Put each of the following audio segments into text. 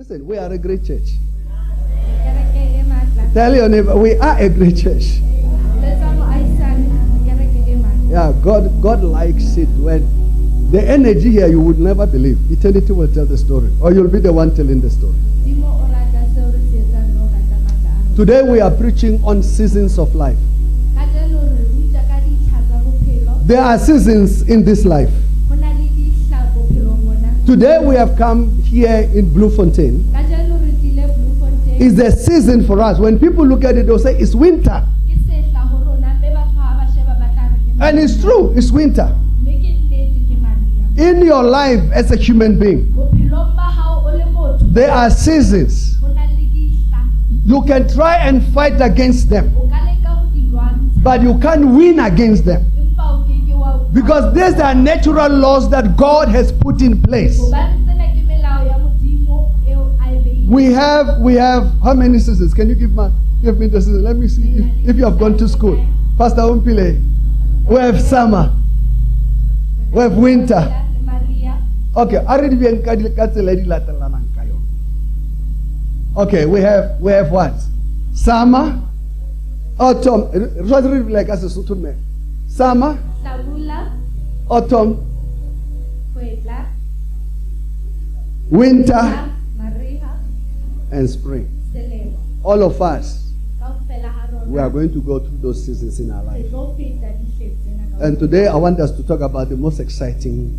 Listen, we are a great church. Tell your neighbor, we are a great church. Yeah, God, God likes it when the energy here you would never believe. Eternity will tell the story, or you'll be the one telling the story. Today we are preaching on seasons of life. There are seasons in this life. Today we have come here in re tlile It's a season for us. When people look at it, they'll say it's winter. ke sehla ho rona mme batho ha ba sheba ba tla re ke And it's true, it's winter. mme ke nnete ke mariha In your life as a human being, bophelong ba hao o le motho there are seasons. ho na le dihla You can try and fight against them, o ka leka ho di lwantsha but you can't win against them. empa o ke ke wa Because these are natural laws that God has put in place. hobane tsena ke melao ya modimo eo a e beileng We have, we have, how many seasons? Can you give, my, give me the season? Let me see if, if you have gone to school. Pastor Umpile, we have summer, we have winter. Okay, been ka di- ka tsela di latelanang ka yona. Okay, we have we have what? Summer, autumn. Re tshwanetse re bile ka Sesotho mme. Summer, autumn, winter, and spring. All of us, we are going to go through those seasons in our life. tlo feta dihleng tsena kaofela. And today I want us to talk about the most exciting.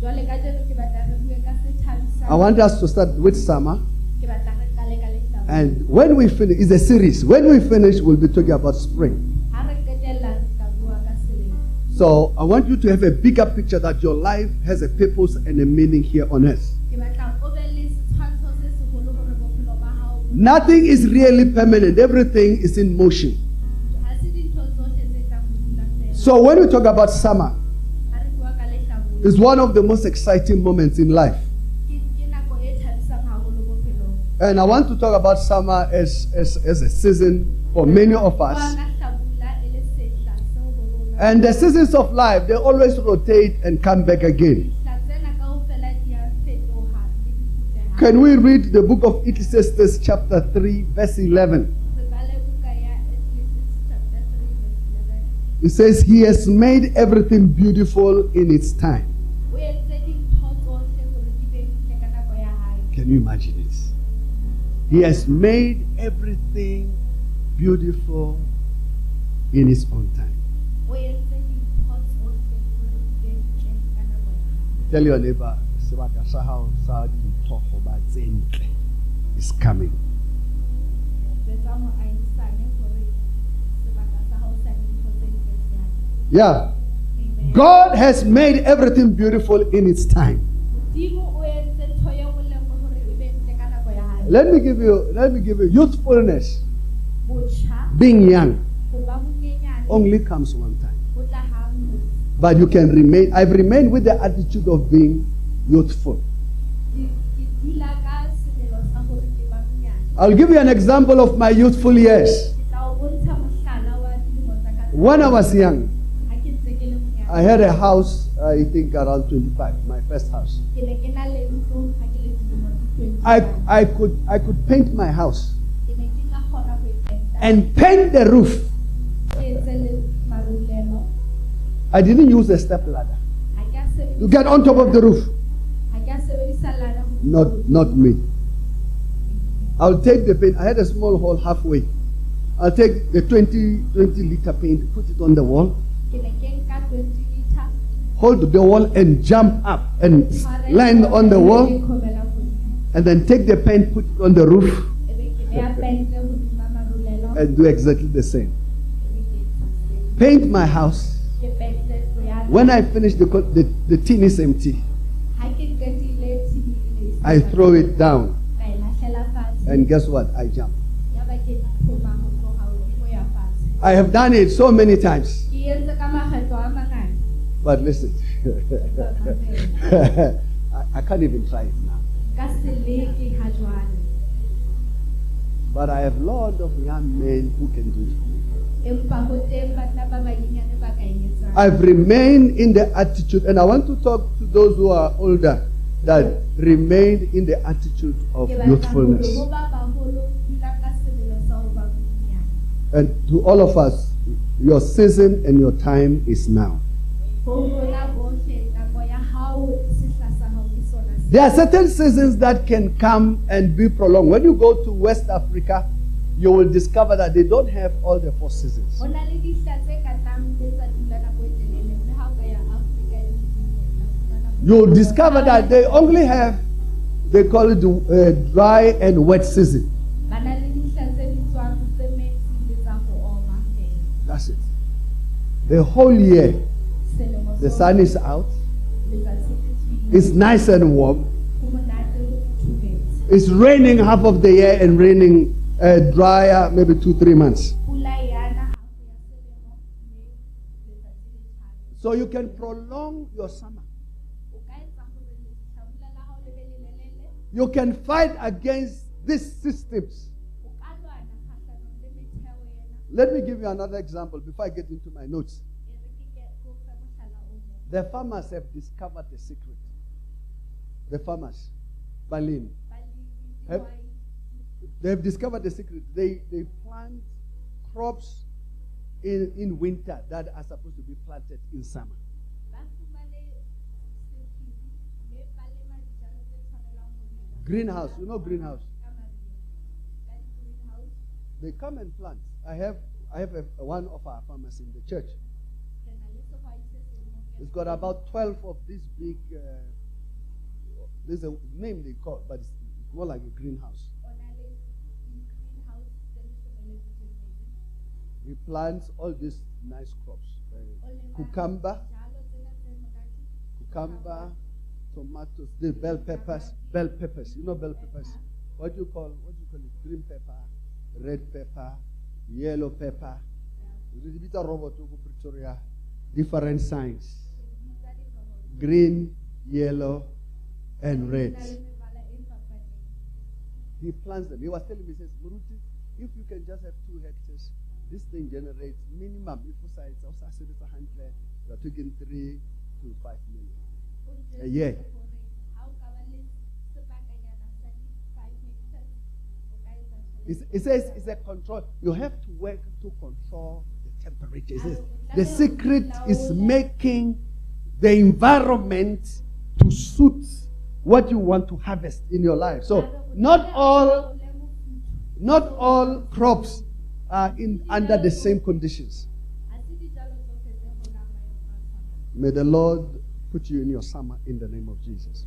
jwale ka jeno ke batla re bue ka se thabisang I want us to start with summer. ke batla re qale ka lehlabula And when we finish, it's a series. When we finish, we'll be talking about spring. ha re qetella re tla bua ka selemo So I want you to have a bigger picture that your life has a purpose and a meaning here on earth. ke batla o be le setshwantsho se seholo hore bophelo ba hao bo- Nothing is really permanent. Everything is in motion. So when we talk about summer, it's one of the most exciting moments in life. And I want to talk about summer as, as, as a season for many of us. And the seasons of life, they always rotate and come back again. dihla tsena kaofela di a fetoha le di kgutleha. Can we read the book of Ecclesiastes chapter 3 verse 11? Re bale buka ya Ecclesiastes chapter 3 verse 11. It says, He has made everything beautiful in its time. O entse dintho tsohle hore di be ntle ka nako ya hae. Can you imagine it? He has made everything beautiful in His own time. O entse dintho tsohle hore di be ntle ka nako ya hae. Tell your neighbor, tse is coming. Yeah. God has made everything beautiful in its time. Let me give you let me give you youthfulness, being young only comes one time. But you can remain I've remained with the attitude of being youthful. I'll give you an example of my youthful years. Ke tla o bontsha mohlala wa dilemo tsa ka When I was young, ha ke ntse ke le monyane. I had a house, I think around 25, my first house. Ke ne ke na le ntlo ha ke le dilemo tse 20. I, I, could, I could paint my house Ke ne ke ka kgona ho penta. and paint the roof. Ke etse le marulelo. I didn't use a step ladder Ha ke a to get on top of the roof. Ha ke a sebedisa ladder ho Not, not me. I'll take the paint. I had a small hole halfway. I'll take the 20, 20 liter paint, put it on the wall, Ke ne ke nka 20 liter. hold the wall and jump up and land on the wall, and then take the paint, put it on the roof, Ebe ke beha pente hodima marulelo. and do exactly the same. Ebe ke etsa seo. Paint my house. Ke pente ntlo ya ka. When I finish, the, the, the tin is empty. I throw it down, and guess what? I jump. I have done it so many times. But listen, I, I can't even try it now. But I have a lot of young men who can do it. I've remained in the attitude, and I want to talk to those who are older that remain in the attitude of Ke batla hore youthfulness. ho ba baholo dula ka sebelo sa ho ba monyane. And to all of us, your season and your time is now. Ho rona bohle nako ya hao sehla sa hao ke sona se. There are certain seasons that can come and be prolonged. When you go to West Africa, you will discover that they don't have all the four seasons. Ho na le dihla tse ka tlang tse tsa dula nako telele mme ha o ka ya Afrika nngwe, You'll discover that they only have, they call it uh, dry and wet season. ba na le dihla tse bitswang tse metsi le tsa ho oma fela. That's it. The whole year, the sun is out, letsatsi le tswile, it's nice and warm, ho monate ho futhumetse. it's raining half of the year and raining uh, drier maybe two, three months. Pula ana halofo ya selemo, mme letsatsi le tjhaba. So you can prolong your summer. You can fight against these systems. O ka lwana kgahlanong le metheo ena. Let me give you another example before I get into my notes. The farmers have discovered the secret. The farmers, Balin, Balemi, Have- dihwai, they have discovered the secret. They, they plant crops in, in winter that are supposed to be planted in summer. Greenhouse, you know greenhouse. They come and plant. I have, I have a, one of our farmers in the church. It's got about 12 of these big, uh, there's a name they call, but it's more like a greenhouse. o na le di-greenhouse tse leshome le metso e mmedi. He plants all these nice crops uh, cucumber, cucumber, tomatoes, the bell peppers, bell peppers. You know bell peppers? What do you call what do you call it? Green pepper, red pepper, yellow pepper. Robot ko Pretoria. Different signs. Green, yellow, and red. He plants them. He was telling me, he says, Muruti, if you can just have two hectares, this thing generates minimum, if it's also a hundred, you're talking three to five million a year. it says it's a control. You have to work to control the temperature. It says the secret is making the environment to suit what you want to harvest in your life. So not all not all crops are in under the same conditions. May the Lord put you in your summer in the name of Jesus.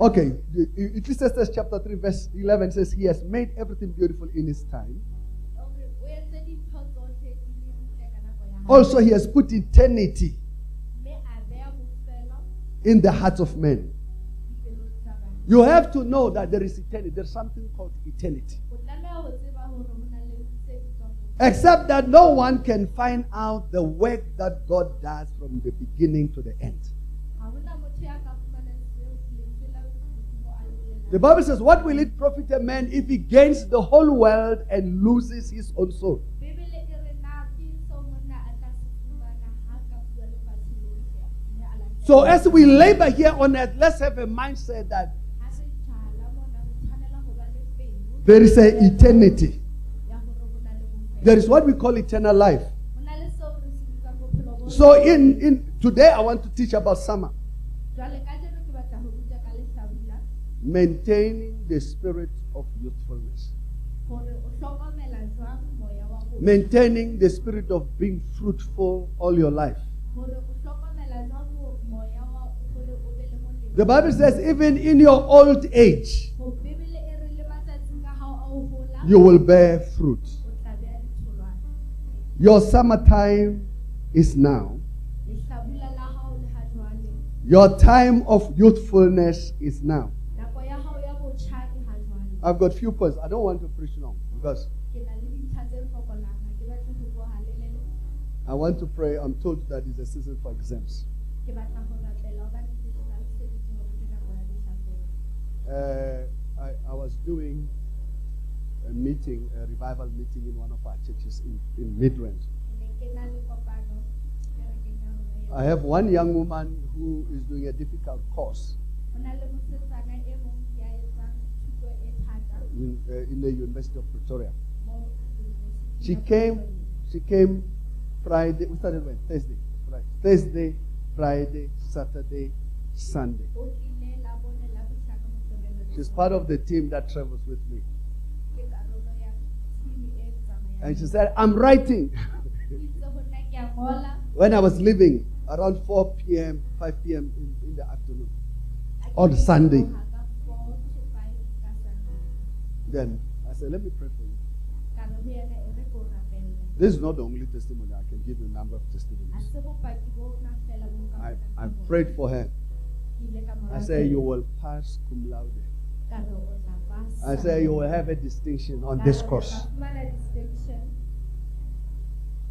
Okay, Ecclesiastes chapter 3, verse 11 says, He has made everything beautiful in His time. Also, He has put eternity in the hearts of men. You have to know that there is eternity. There's something called eternity. Except that no one can find out the work that God does from the beginning to the end. The Bible says, What will it profit a man if he gains the whole world and loses his own soul? So, as we labor here on earth, let's have a mindset that there is an eternity. There is what we call eternal life. So, in, in today, I want to teach about summer, Jwale kajeno ke batla ho ruta ka lehlabula maintaining the spirit of youthfulness, hore o hlokomela jwang moya wa ho maintaining the spirit of being fruitful all your life. hore o hlokomela jwang ho- moya wa hore o be le molemo. The Bible says, even in your old age, Ho Bebele re le matsatsing ka hao a ho hola, you will bear fruit. Your summertime is now. Your time of youthfulness is now. I've got few points. I don't want to preach long because. I want to pray. I'm told that it's a season for exams. Uh, I, I was doing a meeting, a revival meeting in one of our churches in, in rona I have one young woman who is doing a difficult course in, uh, in the University of Pretoria. She came, she came Friday, we started when? Thursday. Right. Thursday, Friday, Saturday, Sunday. She's part of the team that travels with me. ke karolo ya team e tsamayang. And she said, I'm writing. When I was leaving around 4 p.m., 5 p.m. In, in the afternoon. On Sunday. tloha ka 4 to 5 ka Sunday. Then I said, let me pray for you. This is not the only testimony. I can give you a number of testimonies. I, I prayed for her. I said, you will pass cum laude. I said, you will have a distinction on this course.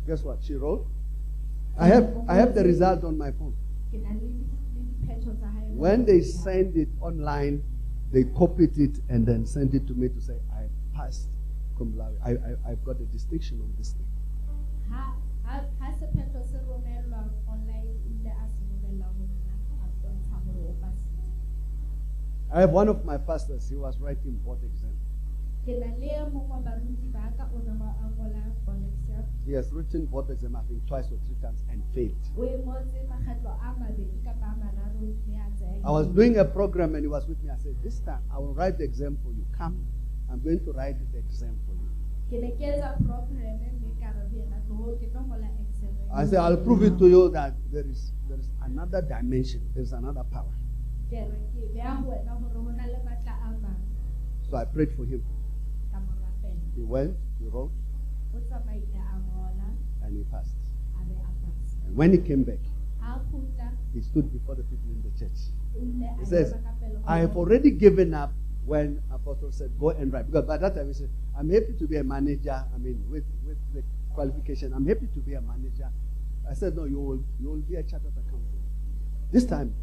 Guess what? She wrote. I have, I have the result on my phone. When they send it online, they copied it and then sent it to me to say, I passed cum laude. I, I, I've got a distinction on this thing. I have one of my pastors, he was writing board exam. ke na le mong wa baruti ba ka o nama a ngola bonexia He has written board exam, I think, twice or three times and failed. o ngotse makgetlo a mabedi kapa a mararo mme a tsaya I was doing a program and he was with me. I said, This time I will write the exam for you. Come, I'm going to write the exam for you. ke ne ke etsa program mme ka re ho yena tloho ke tlo ngola exam I said, I'll prove it to you that there is there is another dimension, there's another power. So I prayed for him. He went, he wrote, and he passed. And when he came back, he stood before the people in the church. He says, I have already given up when Apostle said, Go and write. Because by that time he said, I'm happy to be a manager. I mean, with, with the qualification, I'm happy to be a manager. I said, No, you will, you will be a chartered accountant. This time,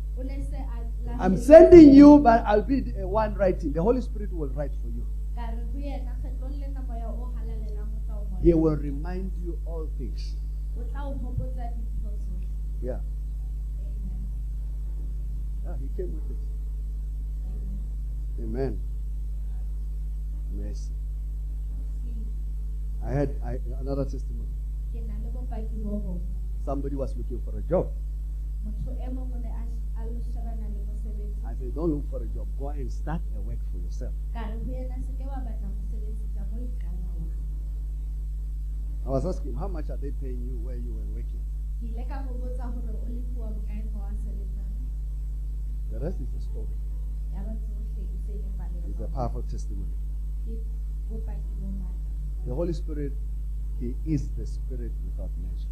I'm sending you, but I'll be the one writing. The Holy Spirit will write for you. ka re ho yena kgetlong lena moya o halalelang o tla o ngola. He will remind you all things. o tla o hopotsa dintho tsohle. Yeah. Amen. Yeah, he came with it. Amen. Mercy. I had I, another testimony. ke na le bopaki bo bong. Somebody was looking for a job. I said, Don't look for a job. Go and start a work for yourself. I was asking, How much are they paying you where you were working? The rest is a story. It's a powerful testimony. The Holy Spirit, He is the Spirit without measure.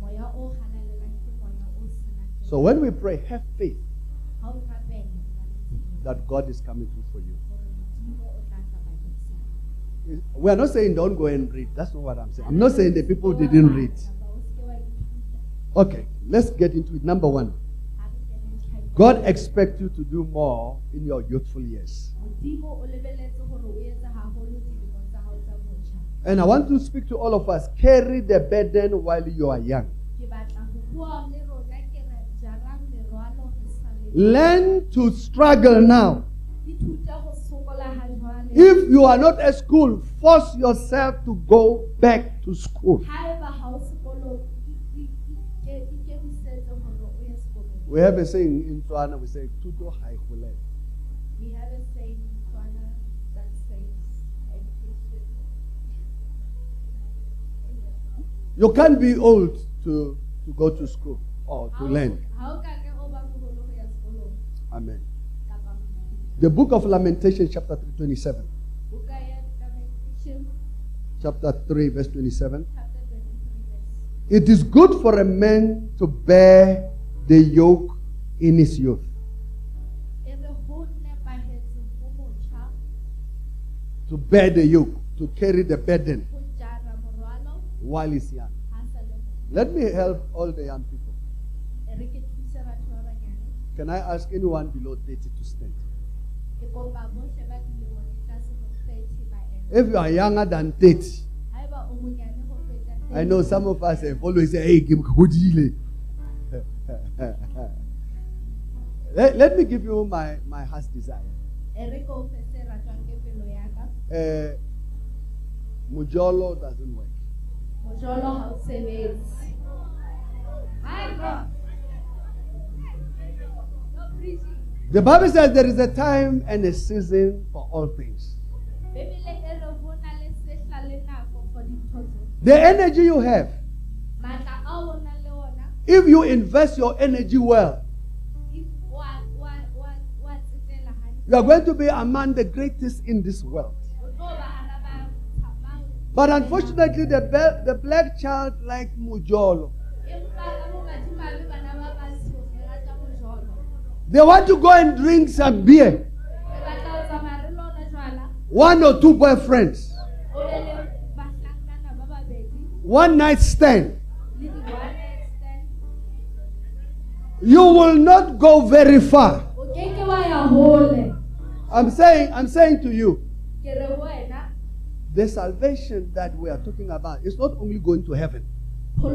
Moya o halalelang ke moya o senang So when we pray, have faith ha o rapela o na le tshepo that God is coming through for you. hore Modimo o tla tla bakeng sa hao. We are not saying don't go and read. That's not what I'm saying. I'm not saying the people didn't read. Okay, let's get into it. Number one, God expects you to do more in your youthful years. modimo o lebeletse gore o etse haholo dilemong tsa hao tsa botjha And I want to speak to all of us carry the burden while you are young. ke batla ho bua le rona ke re jarang merwalo re sa le Learn to struggle now. If you are not at school, force yourself to go back to school. We have a saying in Tswana, we say, Tuto haikule. we have a saying in Tswana that says You can't be old to, to go to school or to learn. ha o ka ke o ba moholo ho ya sekolong Amen. The book of Lamentation, chapter 327. buka ya Lamentation, Chapter 3, verse 27. chapter 23 verse It is good for a man to bear the yoke in his youth. re ho nepahetse ho motjha To bear the yoke, to carry the burden ho jara morwalo while he's young. ha sa le moholo. Let me help all the young people. E re ke thuse batho ba banyane Can I ask anyone below 30 to stand? ke kopa bohle ba dilemo di tlase ho 30 ba eme If you are younger than 30, haeba o monyane ho feta I know some of us have always said, hey, give hodile." let, let me give you my, my heart's desire. Uh, Mujolo doesn't work. mojolo ha o sebetse My God. The Bible says there is a time and a season for all things. Bebele re ho na le sehla le nako for dintho tsohle. The energy you have, matla ao o nang le ona if you invest your energy well, you are going to be among the greatest in this world. o tlo ba hara ba thabang But unfortunately, the, the black child like Mujolo. They want to go and drink some beer. One or two boyfriends. One night stand. You will not go very far. I'm saying, I'm saying to you, the salvation that we are talking about is not only going to heaven. We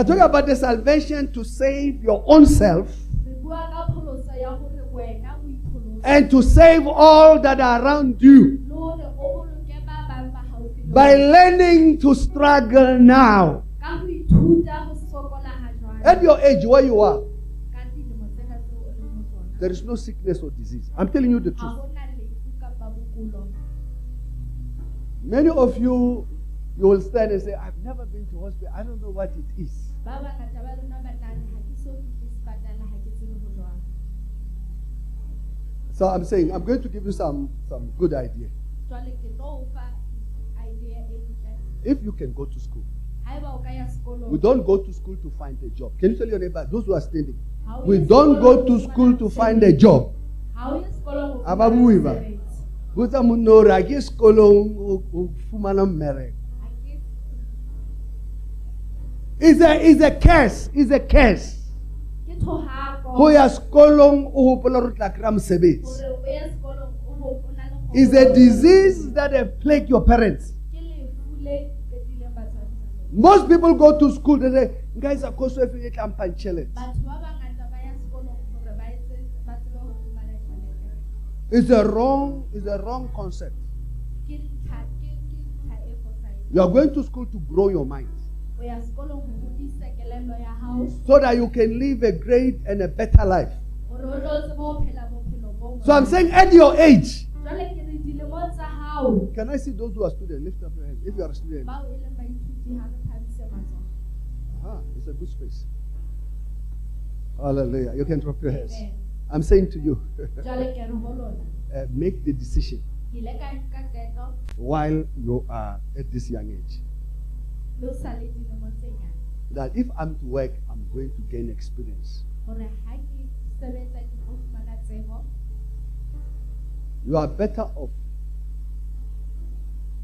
are talking about the salvation to save your own self re bua ka pholoso ya hore wena o ipholose and to save all that are around you le hore o boloke ba bang ba haufi le by learning to struggle now. ka ho ithuta ho sokola ha jwale At your age, where you are, ka dilemo tsena tseo o leng ho tsona there is no sickness or disease. I'm telling you the truth. ho na lefu kapa bokulo Many of you, you will stand and say, I've never been to hospital. I don't know what it is. ba bangata ba lona ba nang ha ke so fihle sepatala ha ke tsebe ho jwang So I'm saying, I'm going to give you some, some good idea. jwale ke tlo o fa idea ntle If you can go to school, haeba o ka ya sekolong we don't go to school to find a job. Can you tell your neighbor, those who are standing, we don't go to school to find a job. ha o ye sekolong ho Aba fumana bue ba? mosebetsi. A ke sekolong o- o fumana mmereko. Ha ke- It's a, it's a curse. is a curse. Go ya sekolong o hopola hore tla kry-a mosebetsi. hore o ye sekolong o ho- o na le It's a disease that have plagued your parents. ke lefu le qetileng batswadi ba lona. Most people go to school, they say, guys, a course of it, I'm punching batho ba bangata ba ya sekolong hore ba etse ba tsebe ho fumana tjhelete It's a wrong, it's a wrong concept. ke ntlha ke ke ntlha e fosahetseng You are going to school to grow your mind o ya sekolong ho hodisa kelello ya hao so that you can live a great and a better life. hore o tlo tsebe ho phela bophelo bo So I'm saying at your age, jwale ke re dilemong tsa hao can I see those who are students? Lift up your hands. If you are a student, bao leng baithuti ha re phamise matsoho ah, it's a good space. Hallelujah. You can drop your hands. I'm saying to you, jwale ke re ho lona uh, make the decision ke ile ka nka qeto while you are at this young age that if I'm to work, I'm going to gain experience. hore ha ke sebetsa ke tlo fumana tsebo You are better off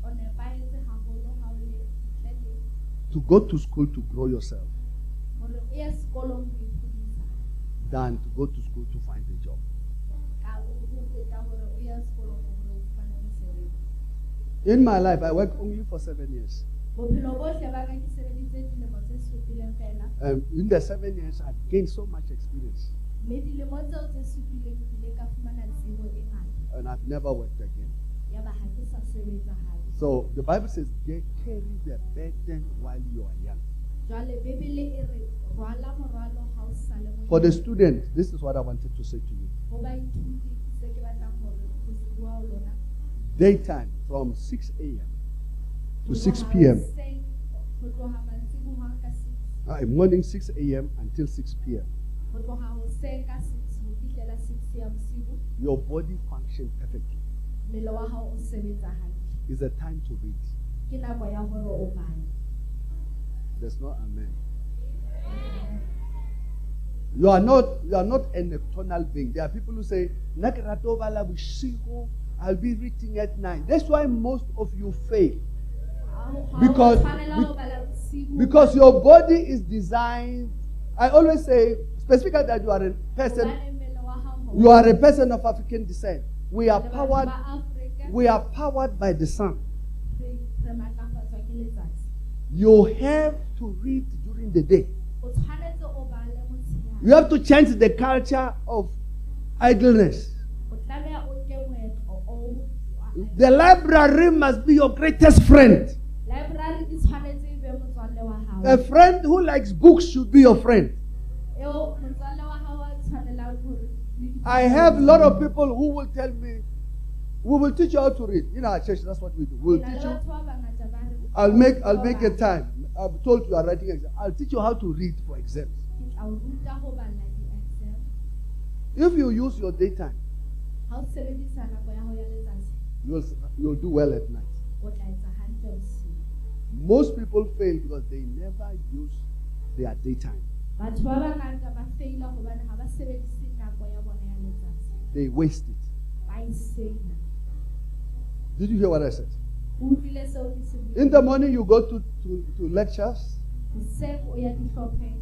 o nepahetse haholo ha o le ntle le to go to school to grow yourself hore o ye sekolong ho iphedisa than to go to school to find a job. ka ho feta hore o ye sekolong hore o fumane mosebetsi In my life, I worked only for seven years. Bophelo bohle ba ka ke sebeditse dilemo tse supileng fela And in the seven years, I've gained so much experience, mme dilemo tseo tse supileng ke ile ka fumana tsebo ngata and I've never worked again. yaba ha ke sa sebetsa hape So the Bible says, "Get carry the burden while you are young." jwale bebele re rwala morwalo ha o sa le For the student, this is what I wanted to say to you. ho baithuti se ke batlang hore ho se bua ho lona Daytime from 6 a.m. to 6 p.m. Uh, morning 6 a.m. until 6 p.m. Your body functions perfectly. It's a time to read. There's no amen. You are not you are not a nocturnal being. There are people who say, "Nna ke rata ho bala bosigo, I'll be reading at night. That's why most of you fail. Because- Because your body is designed. I always say, specifically that you are a person, you are a person of African descent. We are powered, we are powered by the sun. You have to read during the day. You have to change the culture of idleness. The library must be your greatest friend. library e tshwanetse e be motswalle wa hao A friend who likes books should be your friend. eo motswalle wa hao a tshwanelang hore le di- I have a lot of people who will tell me, we will teach you how to read. In our church, that's what we do. We'll Ke na le teach you. batho ba bangata I'll make I'll make a time. I've told you are writing exam. I'll teach you how to read for exams. Ke tla o ruta ho bala di-exam. If you use your daytime, ha o sebedisa nako ya hao ya letsatsi you'll you'll do well at night. Most people fail because they never use their daytime. batho ba bangata ba feila hobane ha ba sebedise nako ya bona ya letsatsi They waste it. Did you hear what I said? o utlwile seo ke se buileng? In the morning you go to, to, to lectures. hoseng o ya dihlopheng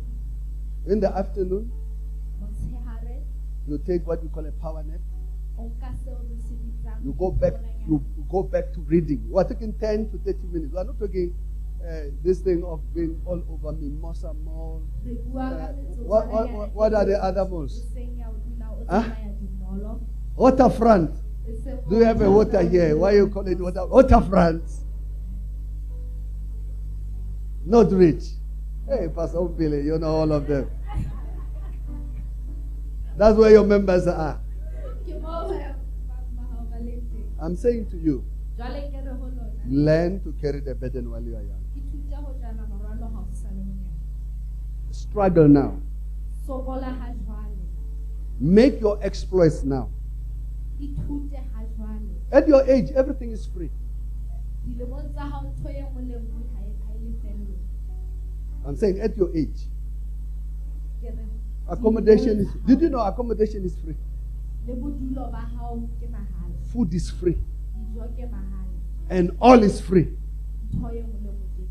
In the afternoon you take what we call a power nap. You go back you go back to reading. We are taking 10 to 30 minutes. We are not taking uh, this thing of being all over mimosa mall. Uh, what- what- what are the other malls? seng ya o dula o Huh? Waterfront. Do you have a water here? Why you call it water? Waterfront. Not rich. Hey, Pastor Billy, you know all of them. That's where your members are. I'm saying to you, Jwale ke re ho lona learn to carry the burden while you are young. ithute ho jala morwalo ha o sa le monyane Struggle now. sokola ha jwale Make your exploits now. ithute ha jwale At your age, everything is free. dilemong tsa hao ntho nngwe le nngwe ha ha lefellwe I'm saying at your age. Accommodation is. Did you know accommodation is free? Le bodulo ba hao ke mahala Food is free. dijo ke mahala. And all is free. ntho nngwe le nngwe ke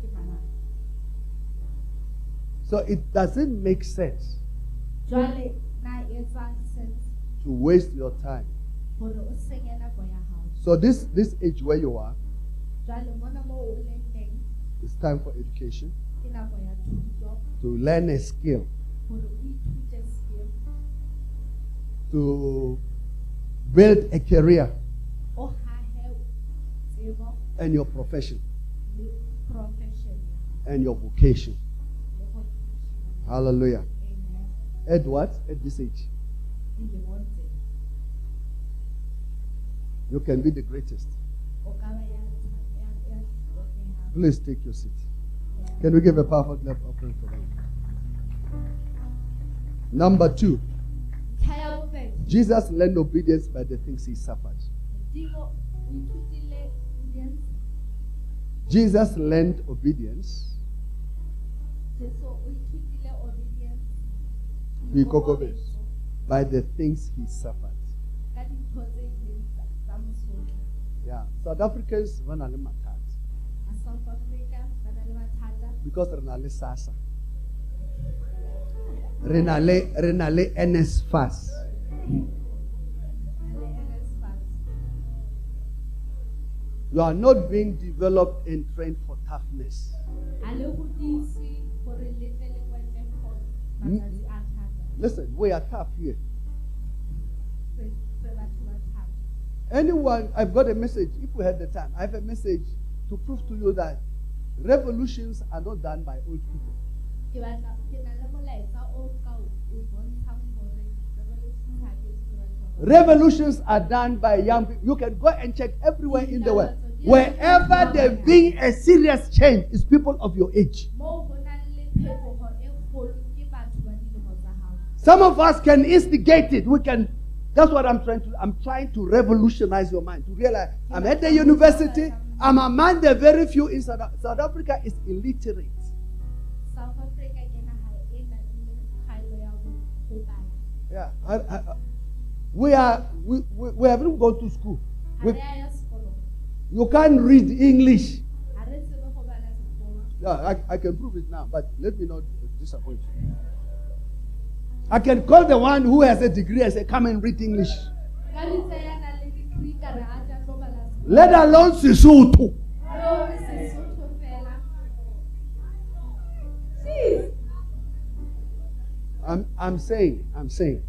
ke mahala. So it doesn't make sense jwale na etsa sense to waste your time. hore o senye nako ya hao. So this this age where you are, jwale mona moo o leng teng it's time for education. ke nako ya thuto. To learn a skill, hore o ithute skill. To build a career oh, o hahe tsebo and your profession le profession ya hao and your vocation. Hallelujah. Amen. At what? At this age, you can be the greatest. Please take your seat. Can we give a powerful clap offering for them? Number two, ntlha ya bobedi Jesus learned obedience by the things he suffered. modimo o ithutile obedience. Jesus learned obedience. Jesu o ithutile by the things he suffered. ka dintho tse ileng tsa- tsa mosotho Yeah, South Africans ba na le mathata Re na le NSFAS. na le NSFAS. You are not being developed and trained for toughness. ha le godise gore le tle le kwenne for matsatsi a thata Listen, we are tough here. re re batho ba thata Anyone, I've got a message. If we had the time, I have a message to prove to you that revolutions are not done by old people. ke batla ke na le molaetsa o ka o o bontshang gore revolution ha ke etse ke batho ba baholo. Revolutions are done by young people. You can go and check everywhere in the world. Wherever there being a serious change, is people of your age. moo ho nang le phetoho kgolo ke batho ba dilemo tsa hao Some of us can instigate it. We can. That's what I'm trying to. I'm trying to revolutionize your mind to realize I'm at the university. I'm among the very few in South, South Africa is illiterate. south africa ke naha nang le kgaello ya ho ho bala Yeah, I, I- we are. We, we, we haven't gone to school. We, re a ya sekolong you can't read English. ha re tsebe ho bala sekolo Yeah, I, I can prove it now, but let me not disappoint you. I can call the one who has a degree and say, "Come and read English." ka bitsa ya nang le degree ka re a tla tlo bala sekolo Let alone Sesotho. le hore sesotho fela Jeez. I'm, I'm saying, I'm saying,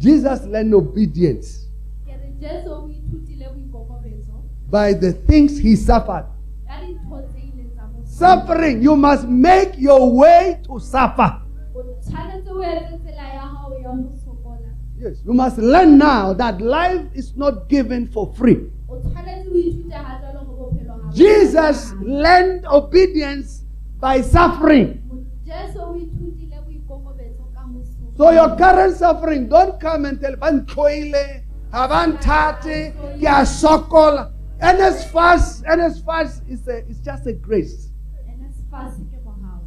Jesus learned obedience ke re jesu o ithutile boikokobetso by the things he suffered. ka dintho tse ileng tsa Suffering, you must make your way to suffer. o tshwanetse o etse tsela ya hao ya ho sokola Yes, you must learn now that life is not given for free. o tshwanetse o ithute ha jwalo ho bophelo ha Jesus learned obedience by suffering. So your current suffering, don't come and tell ban tloile, ha ban thate, ke a sokola. NSFAS, NSFAS is a, is just a grace. NSFAS ke mohau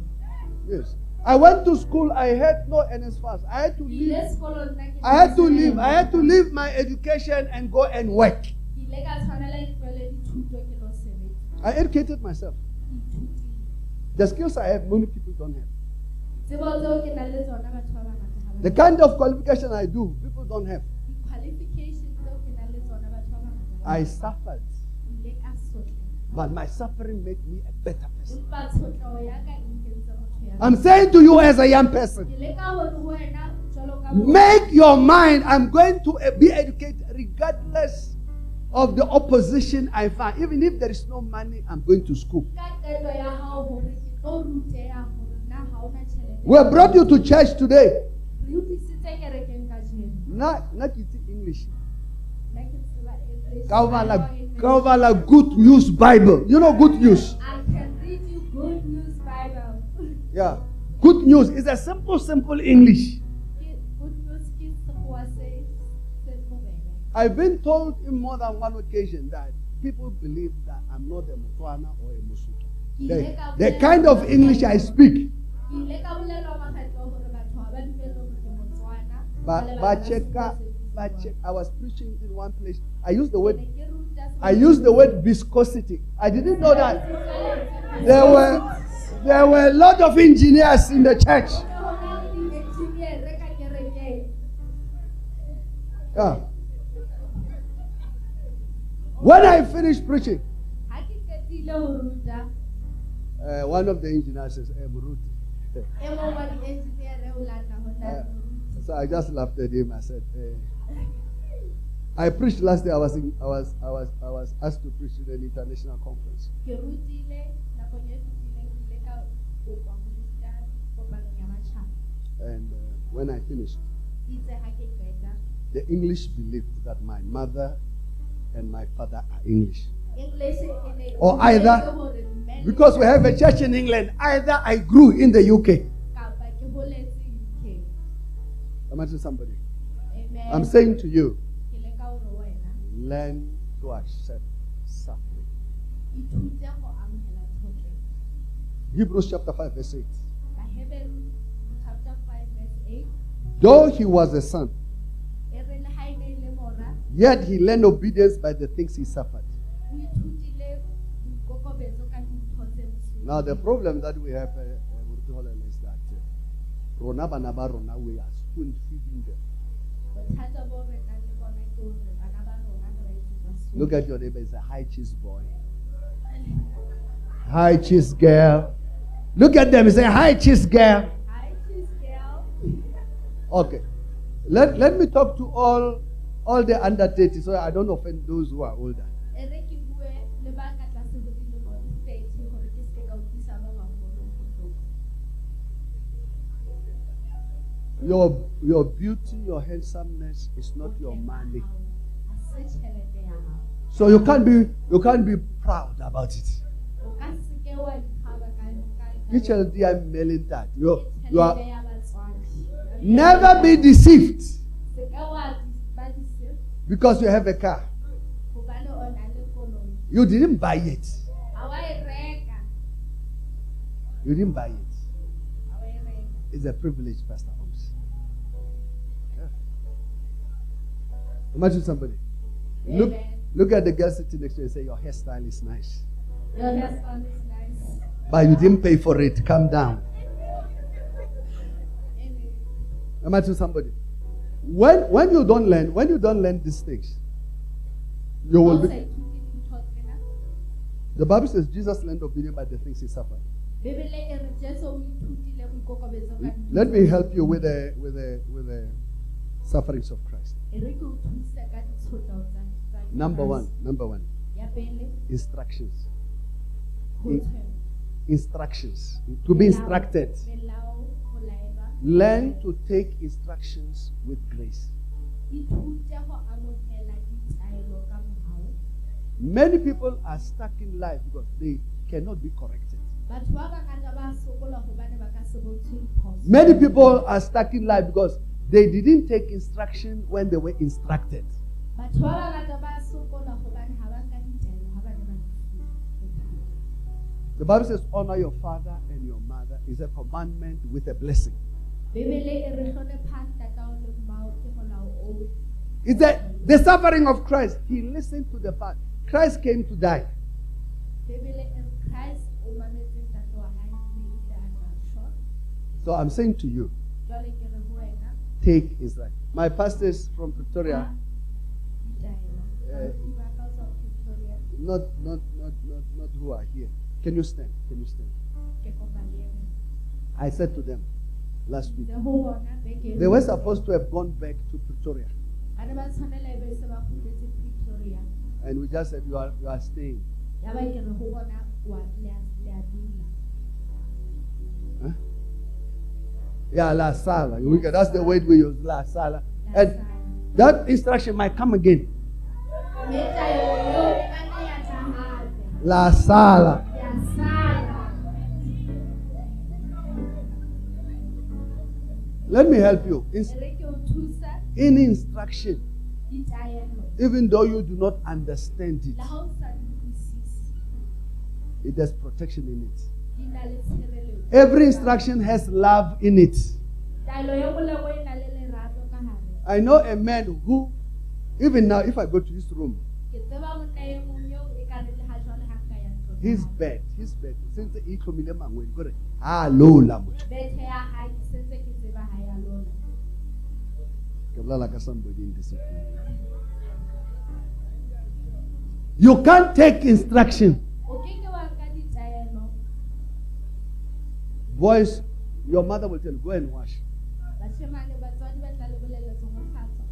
Yes. I went to school, I had no NSFAS. I had to leave. sekolong nna ke I had to leave. I had to leave my education and go and work. ke ile ka tshwanela ke tlohele dithuto ke lo sebetsa I educated myself. The skills I have, many people don't have. The kind of qualification I do, people don't have. di-qualification tseo ke nang le tsona batho ba bangata ha ba I suffered, Ke ile ka sotleha but my suffering made me a better person. empa tshotleho ya ka nkentse motho ya I'm saying to you as a young person, ke leka hore ho wena jwalo ka mo- make your mind, I'm going to be educated regardless of the opposition I find. Even if there is no money, I'm going to school. ka qeto ya hao hore ke tlo ruteha hore na ha ona tjhelete We have brought you to church today. Re utlwisitse kerekeng Not, not English. nna ke English. Kavala, I know English. Good News Bible. You know Good News? I can read you good news Bible. Yeah. Good News is a simple, simple English. Ke- Good news ke sekgowa se se bobebe. I've been told in more than one occasion that people believe that I'm not a Motswana or a Mosotho. The, the kind of English I speak, but buang. check, I was preaching in one place. I used the word, ne ke ruta I used the word viscosity. I didn't know that there were, there were a lot of engineers in the church. Ho na le di-engineer ka kerekeng. Yeah. When I finished preaching, Ha ke qetile ho ruta, uh, one of the engineers says, hey, Muruti. mong wa di-engineer o lata ho na Uh. So I just laughed at him. I said, eh. I preached last day. I was, in, I was, I was, I was asked to preach in an international conference. And uh, when I finished, the English believed that my mother and my father are English. Or either- Because we have a church in England. Either I grew in the UK. I'm somebody. Amen. I'm saying to you, Ke leka hore wena, learn to accept suffering. ithute ho amohela tshotleho. Hebrews chapter 5, verse 8. Bahebelu chapter 5 verse 8, Though he was a son, re le ha ne le mora, yet he learned obedience by the things he suffered. o ithutile boikokobetso ka dintho tse bosula. Now, the problem that we have uh, is that bana we are them. Bothata bo re nang le bona ke hore bana ba rona re ba etsetsa soka. Look at your neighbor, it's a high cheese boy, high cheese girl. Look at them, it's a high cheese girl. Hi, cheese girl. Okay. Let, let me talk to all all the under 30 so I don't offend those who are older. Your your beauty, your handsomeness is not your money. Ha se tjhelete ya hao. So you can't be you can't be proud about it. You, you are tjhelete ya batswadi. never be deceived Se ka wa ba di-safe because you have a car. hobane o na le koloi. You didn't buy it. Ha wa reka. You didn't buy it. Ha wa reka. It's a privilege, Pastor Imagine somebody. Look, Amen. look at the girl sitting next to you and say, Your hairstyle is nice. Your hairstyle is nice. But you didn't pay for it. Calm down. Amen. Imagine somebody. When when you don't learn, when you don't learn these things, you will Ha o sa be the Bible says Jesus learned obedience by the things he suffered. bebele re jesu o ithutile go ikokobetsa ka dintho Let me help you with the with the with the sufferings of Christ. Re ke o thuse ka ditshotlo tsa- tsa Number one, number one, instructions. In- Instructions. To be instructed. melao go laelwa Learn to take instructions with grace. ithute go amogela ditaelo ka mogao Many people are stuck in life because they cannot be corrected. batho ba bangata ba sokola gobane ba ka se bontshwe diphoso Many people are stuck in life because they didn't take instruction when they were instructed. batho ba bangata ba sokola gobane ga ba nka ditaelo ga ba ne ba di- The Bible says, honor your father and your mother is a commandment with a blessing. bebele re tlhonephang tatao le mmao ke molao o It's a, the suffering of Christ. He listened to the Father. Christ came to die. bebele re christ o mametse tate wa hae mme ebile a tla shwa So I'm saying to you, jwale ke re ho wena take Israel. My pastors from Pretoria, ka ditaelo Eh. ba ka tswa Pretoria not not not not not who are here. Can you stand? Can you stand? ke kopa le eme. I said to them last week. Ntse ho bona They were supposed to have gone back to Pretoria, ba ne ba tshwanela be se ba kgutletse Pretoria and we just said you are you are staying. ya ba ke re ho bona wa le a le a dula Huh? Yeah, la sala. We can- That's the word we use, la sala. And that instruction might come again. mme taelo eo ka nna ya tla hape La sala. Let me help you. Ins- re ke o thusa In instruction, even though you do not understand it, le ha o sa di utlwisise it has protection in it. Di na le tshireletso Every instruction has love in it. taelo ya molego na le lerato ka hare I know a man who, even now, if I go to his room, ke tseba monna mong eo ka re le ha jwale ha nka ya ntlong ya his bed, his bed, since he tlhomile mangwele, kore, "Ah, lola motho." bethe ke sentse ke tseba ha ya lona Ke bolela ka somebody in this. You can't take instruction. Boys, your mother will tell you, go and wash. bashemane batswadi ba tla le boleletse go tlhatswa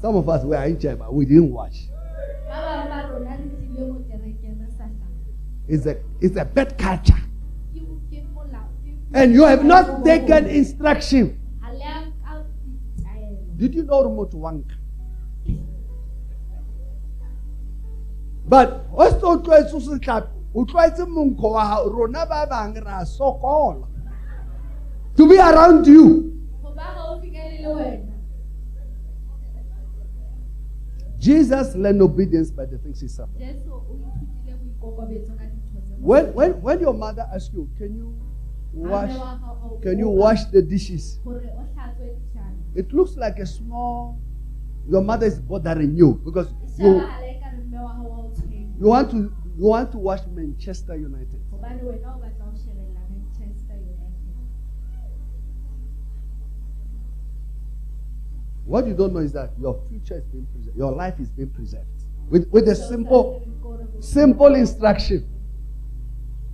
Some of us were in church, but we didn't wash. ba bang ba rona le tlile mo kerekeng re sa tlhapa It's a, it's a bad culture. ke ke molao ke- And you have not taken instruction. ha le a nka ditaelo Did you know remote wank? But what's the tlwaetse o se tlhape o tlwaetse monkgo wa hao rona ba bang ra sokola. To be around you. Go ba gaufi le wena. Jesus learned obedience by the things he suffered. Jesu o ithutile boikokobetso ka dintho tse when, when, when your mother asks you can you wash Mme wa hao a o can you wash the dishes? gore o hlatswe dijana. It looks like a small your mother is bothering you because you shabahala ekare mme wa hao wa o tshwenya. you want to you want to watch manchester united gobane wena o batla ho shebella manchester united What you don't know is that your future is being preserved. Your life is being preserved. With, with a simple, simple instruction.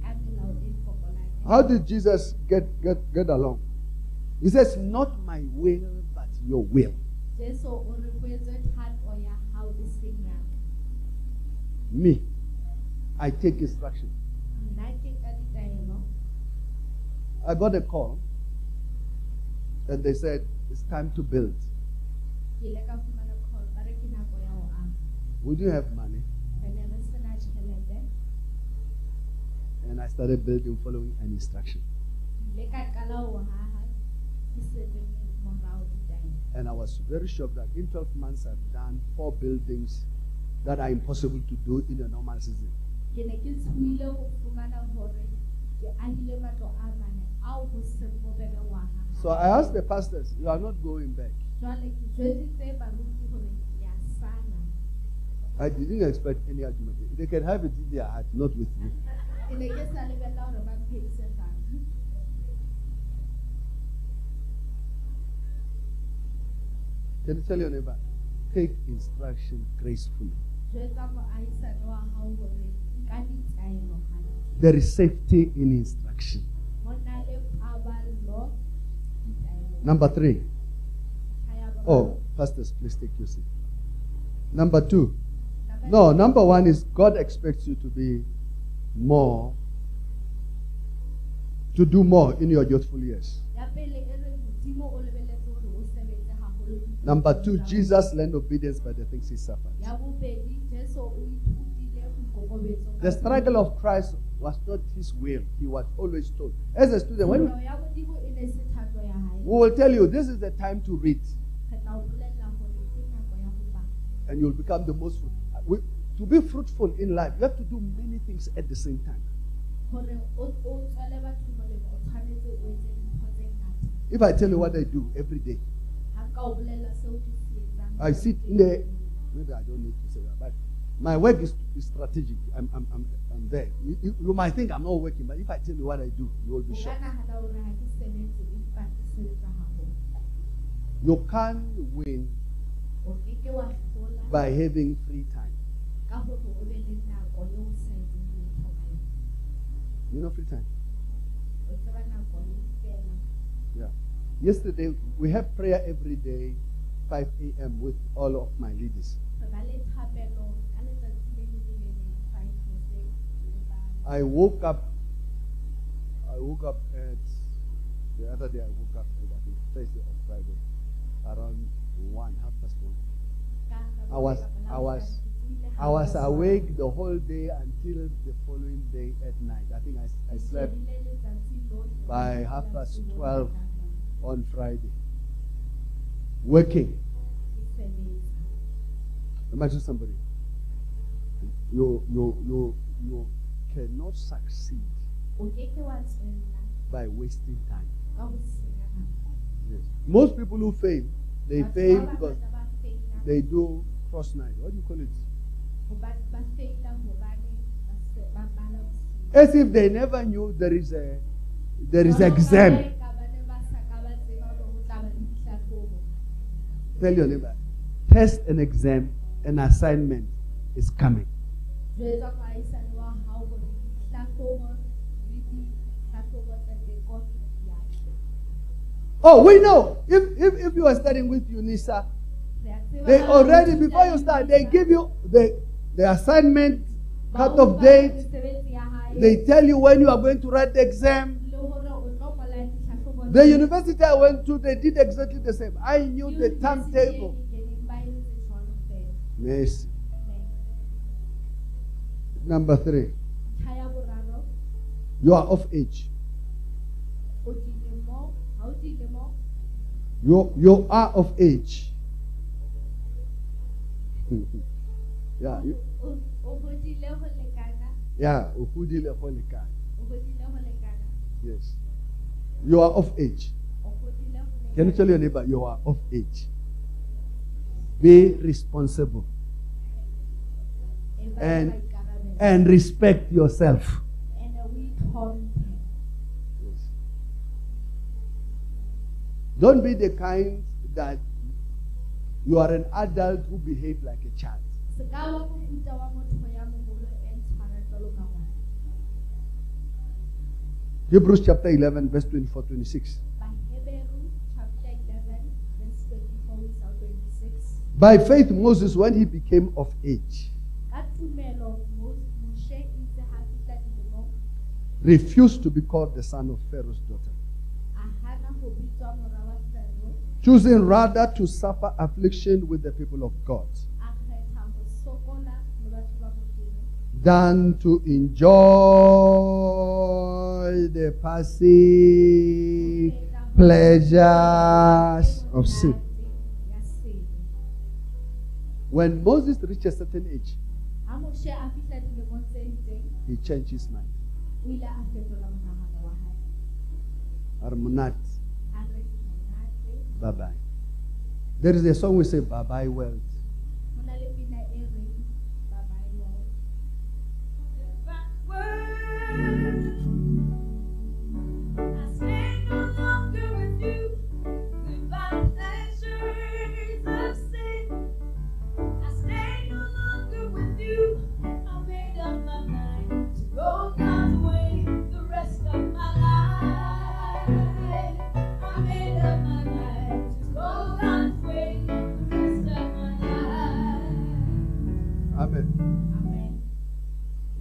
ka melao fokolang How did Jesus get, get, get along? He says, Not my will, but your will. jesu o re ho etswe thato ya hao seng ya ka. Me. I take instruction. nna ke ka ditaelo I got a call and they said, It's time to build. ke ile ka fumana call ba re ke nako ya ho aga We didn't have money. re ne re sena tjhelete And I started building following an instruction. ke ile ka qala ho haha ke sebeng morao ditaelo And I was very shocked that in 12 months I've done four buildings that are impossible to do in a normal season. Ke ne ke tshohile ho fumana hore ke ahile matlo a mane ao ho seng bobebe wa So I asked the pastors, You are not going back. jwale ke jwetsitse baruti hore ke a sala I didn't expect any argument. They can have it in their heart, not with me. ke ne ke sa lebella hore ba mphedise kgang Can you tell your neighbor? Take instruction gracefully. jwetsa moahisane wa hao hore nka ditaelo hantle There is safety in instruction. ho na le paballo ditaelong Number three. Ntlha ya boraro, Oh, pastors, please take your seat. Number two. No, number one is God expects you to be more, to do more in your youthful years. ya pele re modimo o lebelletse hore o sebetse haholo dipuong Number two. Jesus learned obedience by the things he suffered. The struggle of Christ was not his will, he was always told. As a student, when Tlholo ya modimo ne se thato ya hae we will tell you this is the time to read, re tla o bolella hore ke nako ya ho bala and you'll become the most fruitful. Uh, to be fruitful in life, you have to do many things at the same time. hore o o tswele batho molemo o tshwanetse o etse dintho tse ngata If I tell you what I do every day, ha nka o bolella seo ke se etsang I sit in the maybe I don't need to say that, but my work is, is strategic. I'm, I'm, I'm, I'm there. You, you, you might think I'm not working, but if I tell you what I do, you will be shocked. nahana hore ha ke sebetse empa ke sebetsa haholo You can't win o ke ke wa hlola by having free time. ka hore o be le nako eo o sa etseng letho ka yona You know, free time. o tseba nako fela Yeah. Yesterday, we have prayer every day, 5 a.m., with all of my leaders. re ba le thapelo ka letsatsi le le le le le five hoseng le ba I woke up. I woke up at the other day. I woke up I Thursday or Friday, around one, half past one. I was- I was- I was awake the whole day until the following day at night. I think I, I slept by half past 12 on Friday. Working. Imagine somebody. You you you you cannot succeed o ke ke wa tswella by wasting time. ka ho senya nako Yes. Most people who fail, they fail because bangata ba feila they do cross night. What do you call it? hobane ba feila hobane ba se- ba bala bosiu. As if they never knew there is a there is exam. ha eka ba ne ba sa ka ba tseba hore ho tla ba le dihlahlobo. Tell your neighbor, test and exam, an assignment is coming. Oh, we know. If if, if you are studying with UNISA, they already before you start, they give you the the assignment, cut o off date. They tell you when you are going to write the exam. The university I went to, they did exactly the same. I knew the timetable. Ne. Number three, you are of age. You you are of age. yeah, you, yeah. Yes. You are of age. Can you tell your neighbor you are of age? Be responsible and- and respect yourself. Don't be the kind that you are an adult who behave like a child. Hebrews chapter 11, verse 24 26. Baheberu chapter 11 verse 24 ho isa ho 26. By faith, Moses, when he became of age, refused to be called the son of Pharaoh's daughter, a hana ho bitswa mora wa Fero, choosing rather to suffer affliction with the people of God a kgetha ho sokola le batho ba Modimo than to enjoy the passive pleasures of sin. When Moses reached a certain age, Ha Moshe a fihla dilemong tse itseng, he changed his mind. O ile a fetola monahano. Armonat, A re monate. bye bye. There is a song we say, bye bye world. Ho na le pina reng, bye bye world.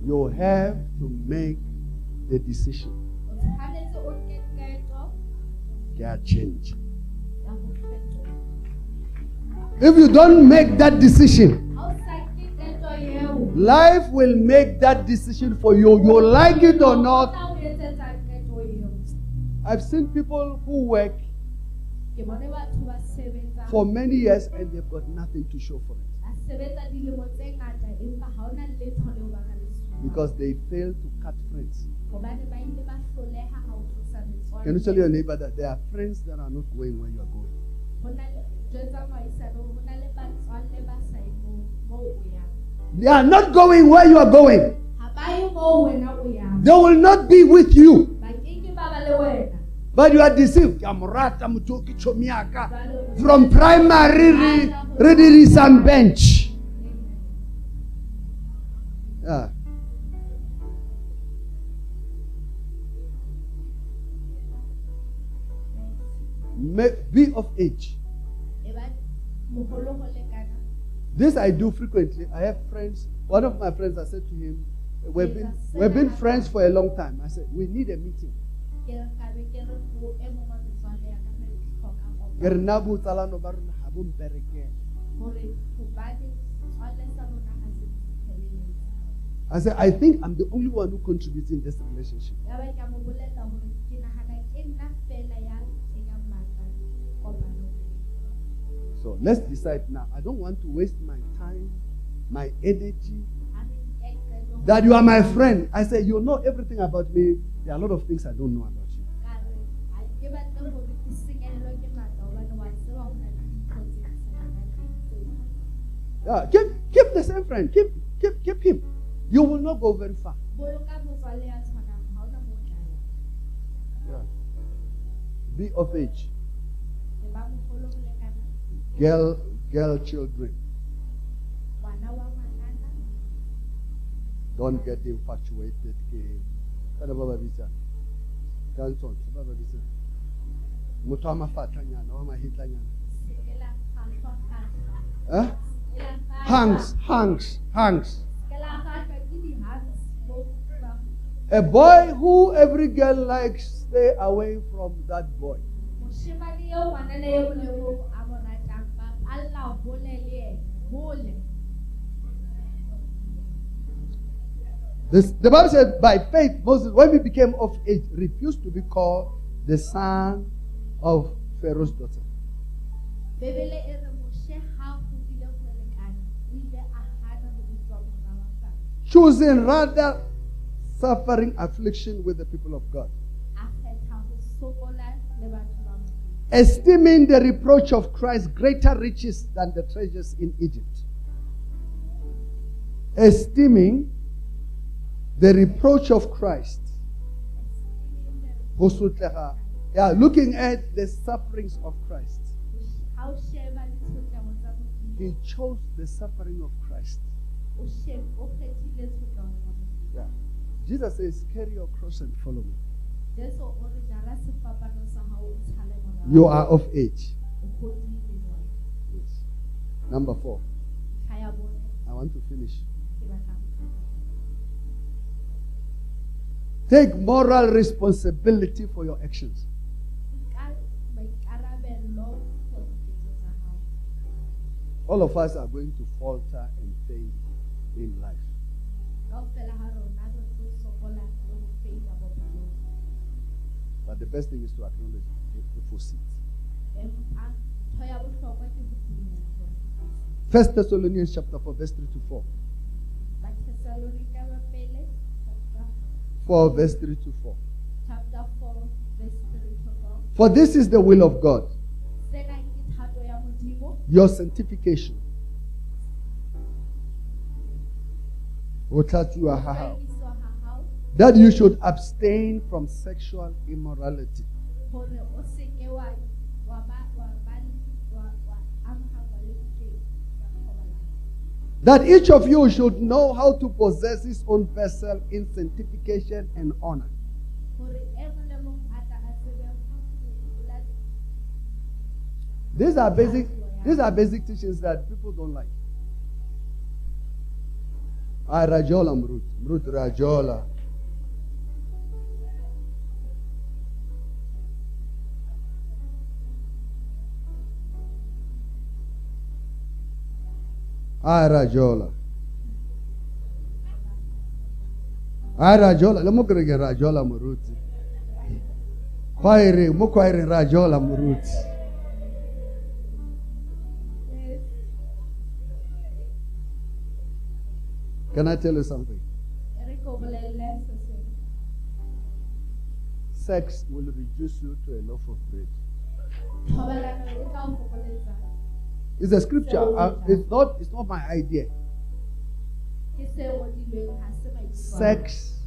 You have to make the decision. a change. If you don't make that decision, life will make that decision for you. You like it or not. I've seen people who work for many years and they've got nothing to show for it ba sebetsa dilemo tse ngata empa ha ona letho leo ba ka le sutang. because they fail to cut friends. hobane ba ile ba hloleha ha o tlosa metswalle. Can you tell your neighbor that there are friends that are not going where you are going? Ho na le- jwetsa moahisane hore ho na le batswalle ba sa ye moo- moo o yang They are not going where you are going. ha ba ye moo wena o yang They will not be with you. Ba keke ba ba le wena But you are deceived. Ke a mo rata motho o ke chomi ya ka. Jwale o- From primary, re, re bench. Yeah. Be of age. ba moholo ho lekana This I do frequently. I have friends. One of my friends, I said to him, We've been, we've been friends for a long time. I said, We need a meeting. Ke re ka be ke re ho mong wa metswalle ya ka re hloka Ke re kopano na botsalano ba rona ha bo mperekela. hore hobane setswalle sa rona ha se tshebeletsa I said, I think I'm the only one who contributes in this relationship. ya ba ka mo bolella hore ke nahana ke nna fela ya kenyang matla kopanong So let's decide now. I don't want to waste my time, my energy. ha re nke qeto That you are my friend. I say, You know everything about me. There are a lot of things I don't know about you. Yeah, keep, keep the same friend. Keep, keep, keep him. You will not go very far. Be of age. Girl, girl, children. Don't get infatuated. Kana ba ba bitsa? Ka ntsontsho, ba ba bitsa? Motho wa mafatlanyana, wa mahetlanyana. se ke la kgahlwa kgahlwa Huh? se ke la kgahlwa- Hangs, hangs, hangs. se ke la kgahlwa ke di-hangs moo ba- A boy who every girl likes, stay away from that boy. This, the Bible said, by faith, Moses, when he became of age, refused to be called the son of Pharaoh's daughter. bebele re moshe ha hodile ho lekana o ile a hana ho bitswa mora wa fana Choosing rather suffering affliction with the people of God. a kgetha ho sokola le batho ba Modimo. Esteeming the reproach of Christ greater riches than the treasures in Egypt. Esteeming the reproach of Christ. Yeah, looking at the sufferings of Christ. ha o sheba ditshotleho tsa Modimo, He chose the suffering of Christ. o she- o kgethile tshotleho tsa Modimo. Yeah. Jesus says, Carry your cross and follow me. Jesu o re jara sefapano sa hao o tshale morao. You are of age. O hodile jwale. Yes. Number four. Ntlha ya bone, I want to finish. Take moral responsibility for your actions. All of us are going to falter and fail in life. But the best thing is to acknowledge to foresee it. First Thessalonians chapter 4, verse 3 to 4. ba Thessalonika ba pele chapter 4, verse 3 to 4. chapter 4 verse 3 to 4. For this is the will of God, Sena ke thato ya Modimo your sanctification. Ho tlatsuwa ha hao. hlwekiswa That you should abstain from sexual immorality. hore o seke wa wa ba wa ba wa wa amahanngwa le diteng tsa thobalano. That each of you should know how to possess his own vessel in sanctification and honor. These are basic, these are basic teachings that people don't like. Ah, Rajola Mrut. Mrut Rajola. Ah, Rajola. Ah, Rajola. Le mo kere ke Rajola Muruti. Kwairi, mo kwairi Rajola Muruti. Can I tell you something? Re ko bolelle se seng. Sex will reduce you to a loaf of bread. It's a scripture. Uh, it's not. It's not my idea. Ke se ngodilweng ha se maikutlo a ka. Sex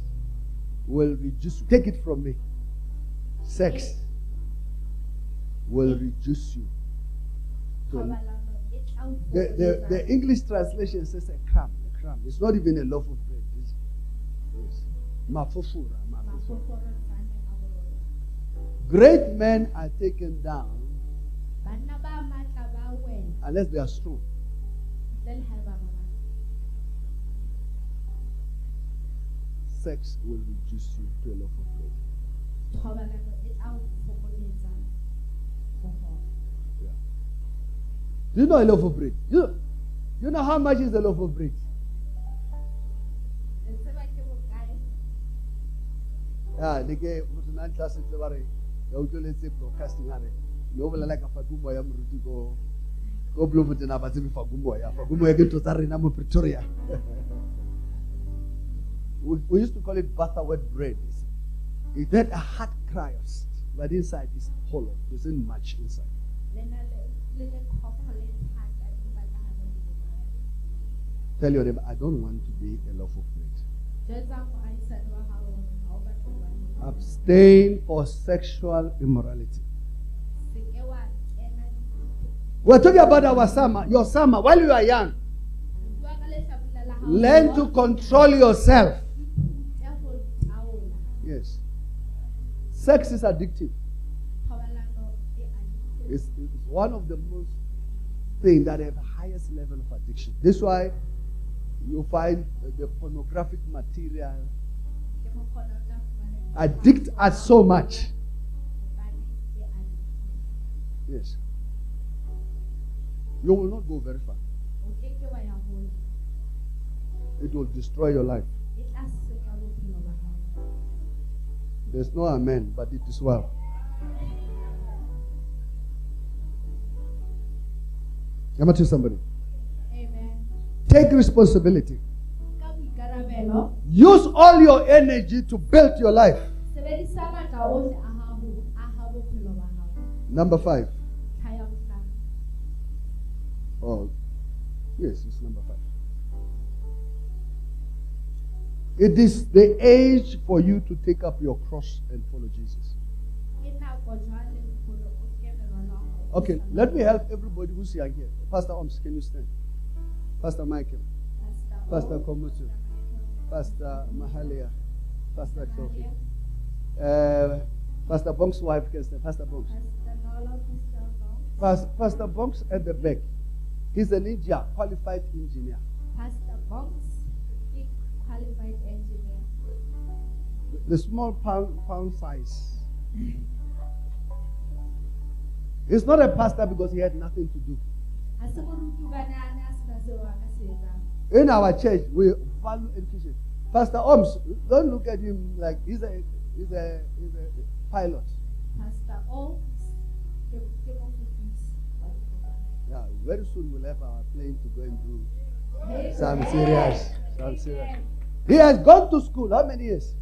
will reduce. Take it from me. Sex will reduce you. To a, Thobalano tla o the, the, the English translation says a crumb. A crumb. It's not even a loaf of bread. It's, it's mafufura, mafufura. Mafoforotshane a borona. Great men are taken down Banna ba matla ba wena unless they are strong. ntle le haeba ba bang. Sex will reduce you to a loaf of bread. Thobalano e tla o fokoletsa boholo. Yeah. Do you know a loaf of bread? You, you know how much is a loaf of bread? Le tseba ke bokae? ya le ke motho na ntla setse ba re ya utlweletse broadcasting a re ne o bolela ka fakumo ya moruti ko ko a ba tsebe fakumo ya fakumo ya ke ntho mo pretoria. We, we used to call it butterwort bread. It had a hard crust but inside is hollow. There isn't much inside. Tell your neighbor i don't want to be a loaf of bread. Jwetsa moahisane wa hao hore ha o batle ho ba le- abstain for sexual immorality Se ke wa kena di- we're talking about our summer your summer while you are young learn to control yourself. Yes. Sex is addictive. It's, it's one of the most things that have the highest level of addiction. This is why you find the pornographic material addict us so much. Yes. You will not go very far. O keke wa ya hole. It will destroy your life. Tla senya bophelo ba hao. There's no amen, but it is well. Am I to somebody? Amen. Take responsibility. Use all your energy to build your life. Number matla Oh, yes, it's number five. It is the age for you to take up your cross and follow Jesus. Ke nako jwale hore o nke merwalo ya hao. Okay, let me help everybody who's young here. Pastor Oms, can you stand? Pastor Michael, Pastor Komutu, Pastor Mahalia, Pastor Kofi, uh, Pastor Bonk's wife can stand. Pastor Bonks. Pastor Nolo, Pastor Nolo, Pas- Pastor Bonks at the back. He's an India qualified engineer. Pastor Bonks, big qualified engineer. The- The small pound, pound size. He's not a pastor because he had nothing to do. Ha se moruti hobane a ne a sena seo a ka se etsang. In our church, we value education. Pastor Oms, don't look at him like he's a he's a he's a pilot. Pastor O, Yeah, very soon we'll have our plane to go and do. Some serious, some serious. He has gone to school. How many years?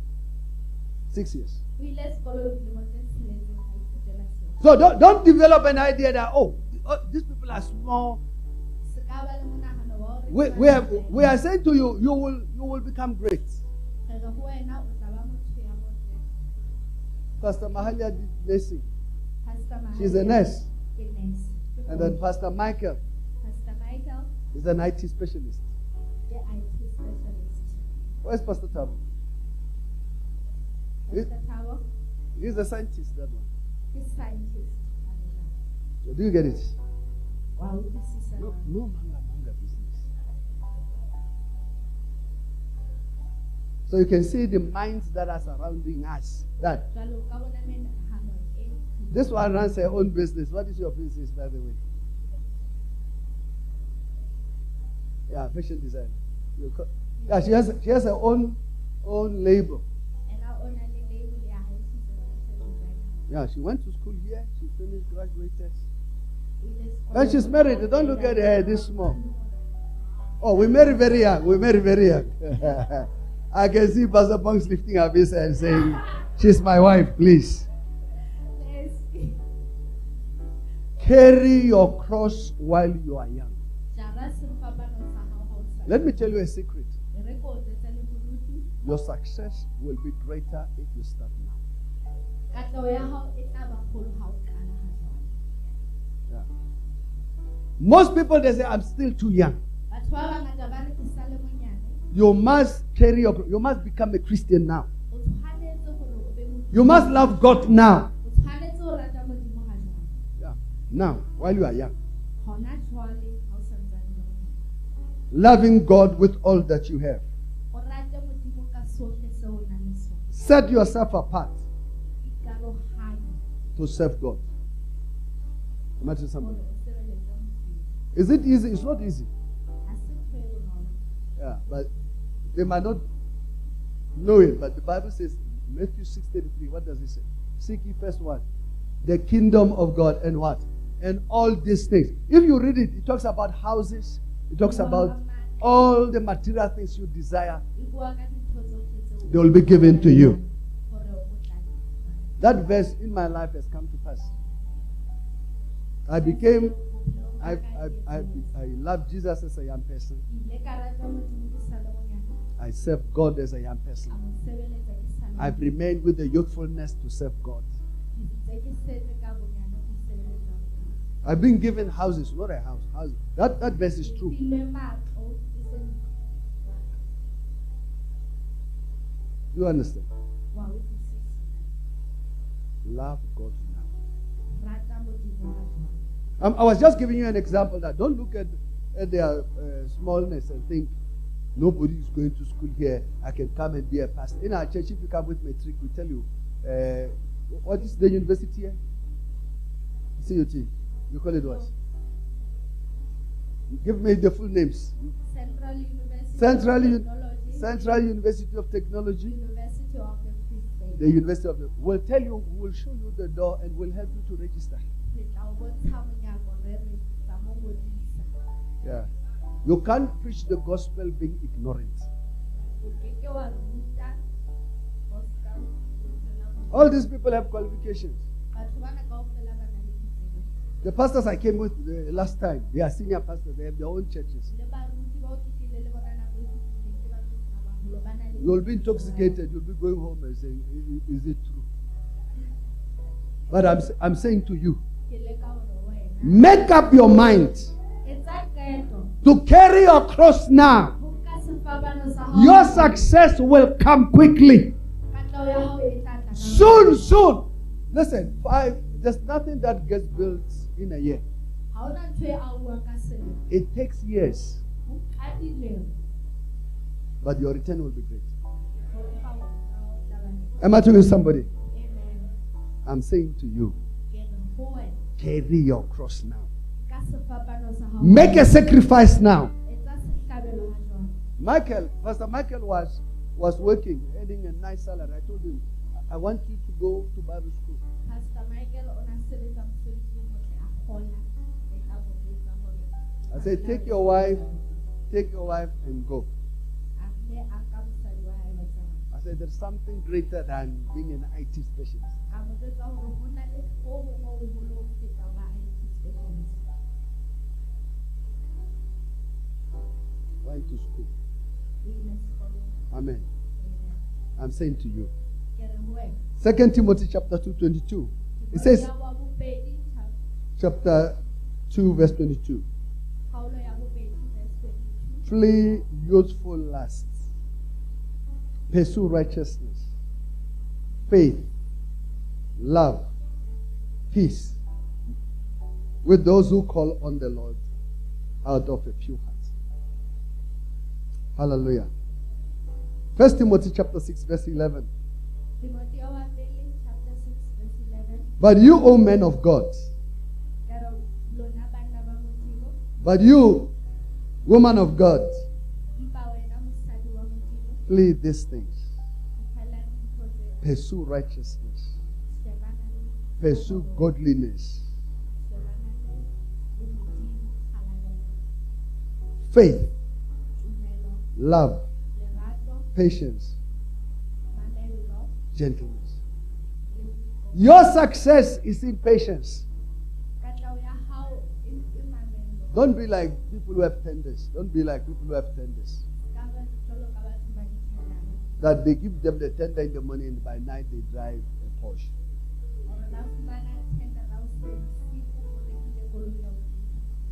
Six years. O ile sekolong dilemo tse tsheletseng a ithutela seo. So don't don't develop an idea that oh, oh these people are small. Se ka ba le monahano wa hore We, we have we are saying to you, you will you will become great. Re re ho wena o tla ba motho ya motle. Pastor Mahalia did nursing, She's a nurse. Ke nurse. Ke and then. Pastor Michael Pastor Michael is an IT specialist. ke IT specialist. Where's Pastor Thabo? It- Pastor Thabo He's a scientist. That one. ke scientist. So do you get it? Utlwisisa No, no manga manga business. So you can see the minds that are surrounding us. That this one runs her own business. What is your business, by the way? Yeah, fashion design. Yeah, she has she has her own own label. ena o na le label ya hae she's a fashion designer Yeah, she went to school here. She finished, graduated. And she's married. Don't look at her this small. Oh, we married very young. We married very young. I can see Pastor Bonks lifting up his hand saying, She's my wife, please. Carry your cross while you are young. jara sefapano sa hao ha o sa Let me tell you a secret. re ko o tsetsa le boruti Your success will be greater if you start now. katleho ya hao tla ba kgolo ha o qala ha jwale Yeah. Most people they say, I'm still too young. batho ba bangata ba re ke sa le monyane You must carry your you must become a Christian now. o tshwanetse gore o be modimo You must love God now. o tshwanetse ho rata modimo ha jwale Yeah. Now, while you are young. Loving God with all that you have. Set yourself apart to serve God. Am I somebody? Is it easy? It's not easy. Yeah, but they might not know it. But the Bible says, Matthew 6:33. What does it say? Seek ye first what? The kingdom of God and what? And all these things. If you read it, it talks about houses. It talks about all the material things you desire. bua ka dintho tsohle tseo They will be given to you. gore o tla di fumana. That verse in my life has come to pass. I became, I, I, I. I love Jesus as a young person. Ke ile ka rata modimo ke sa le monyane I serve God as a young person. mo sebeletsa ke sa le I've remained with the youthfulness to serve God. I've been given houses, not a house. house. That, that verse is true. Ke filwe matlo, seng You understand? Love God now. Rata modimo ha jwale. Um, I was just giving you an example that don't look at, at their uh, smallness and think nobody is going to school here. I can come and be a pastor. In our church, if you come with matric, we tell you uh, what is the university here? CUT. You call it what? Give me the full names. Central University Central, of Technology, Central University of Technology. University of the. The University of the We'll tell you, we'll show you the door and we'll help you to register. Re tla o bontsha monyako re re tla mo ngodisa. Yeah. You can't preach the gospel being ignorant. O keke wa ruta gospel o tsena mo- All these people have qualifications. Batho bana kaofela ba na le ditsebo. The pastors I came with the last time, they are senior pastors, they have their own churches. You'll be intoxicated, you'll be going home and saying, "I- i- Is it true? But I'm, I'm saying to you, make up your mind to carry your cross now. Your success will come quickly. Soon, soon. Listen, five, there's nothing that gets built in a year. ha hona ntho auwang It takes years, ho ka dilemo but your return will be great. ho fa o tla ba Am I talking to somebody? amen I'm saying to you, ke re ho wena carry your cross now. ka sefapano sa hao Make a sacrifice now. etsa sehlabelo ha jwale Michael, Pastor Michael was was working, earning a nice salary. I told him, I want you to go to Bible school. pastor michael o na sebetsa mosebetsi o motle a kgola e tla mo jwetsa hore I said, take your wife, take your wife and go. I said, there's something greater than being an IT specialist. Went to school. Amen. I'm saying to you. Second Timothy chapter 2, 22. It says, ya wa bobedi chap- chapter 2, verse 22. kgaolo ya bobedi verse 22 Flee youthful lusts. Pursue righteousness, faith, love, peace with those who call on the Lord out of a pure heart. Hallelujah. First Timothy chapter 6, verse 11. Timotheo wa pele chapter 6 verse 11 But you, O men of God, ka re lona banna ba modimo but you, woman of God, flee these things. Pursue righteousness. Pursue godliness, faith, love, patience, gentleness. Your success is in patience. katleho ya hao e e mamello Don't be like people who have tenders. Don't be like people who have tenders. That they give them the tender in the morning and by night they drive a Porsche.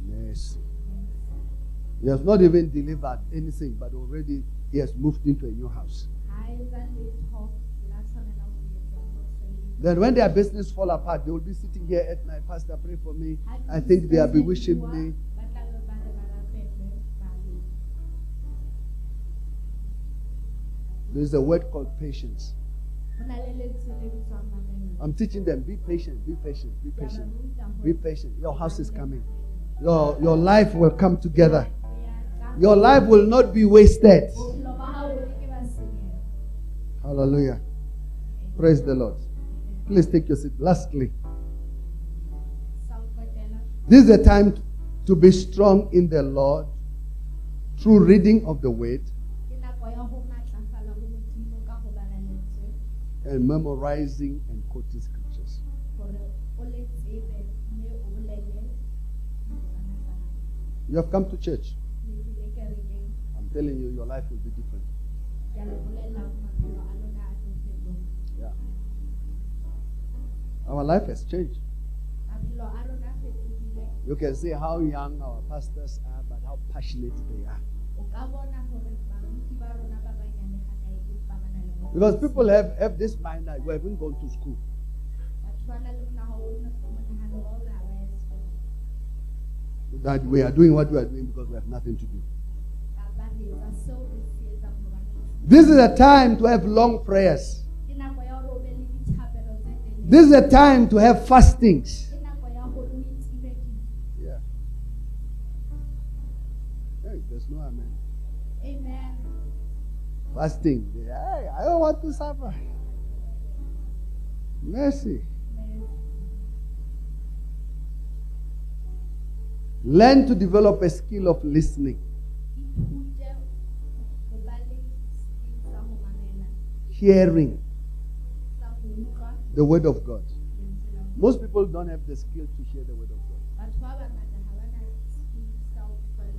Mercy. He has not even delivered anything, but already he has moved into a new house. Then when their business fall apart, they will be sitting here at night. Pastor, pray for me. I think they are bewitching me. There is a word called patience. ho na le lentswe le bitswang mamello I'm teaching them, be patient, be patient, be Ke a ba patient. Be patient. Your house is coming. Your, your life will come together. Ho ya ka Your life will not be wasted. bophelo ba hao bo ke ba senyeha Hallelujah. Praise the Lord. Please take your seat. Lastly, sa ho qetela this is the time to be strong in the Lord through reading of the word and memorizing and quoting scriptures. You have come to church. I'm telling you, your life will be different. Yeah. Our life has changed. You can see how young our pastors are, but how passionate they are. Because people have, have this mind that we haven't gone to school. That we are doing what we are doing because we have nothing to do. This is a time to have long prayers. This is a time to have fastings. Fasting. Hey, I don't want to suffer. Mercy. Learn to develop a skill of listening, hearing the word of God. Most people don't have the skill to hear the word of God.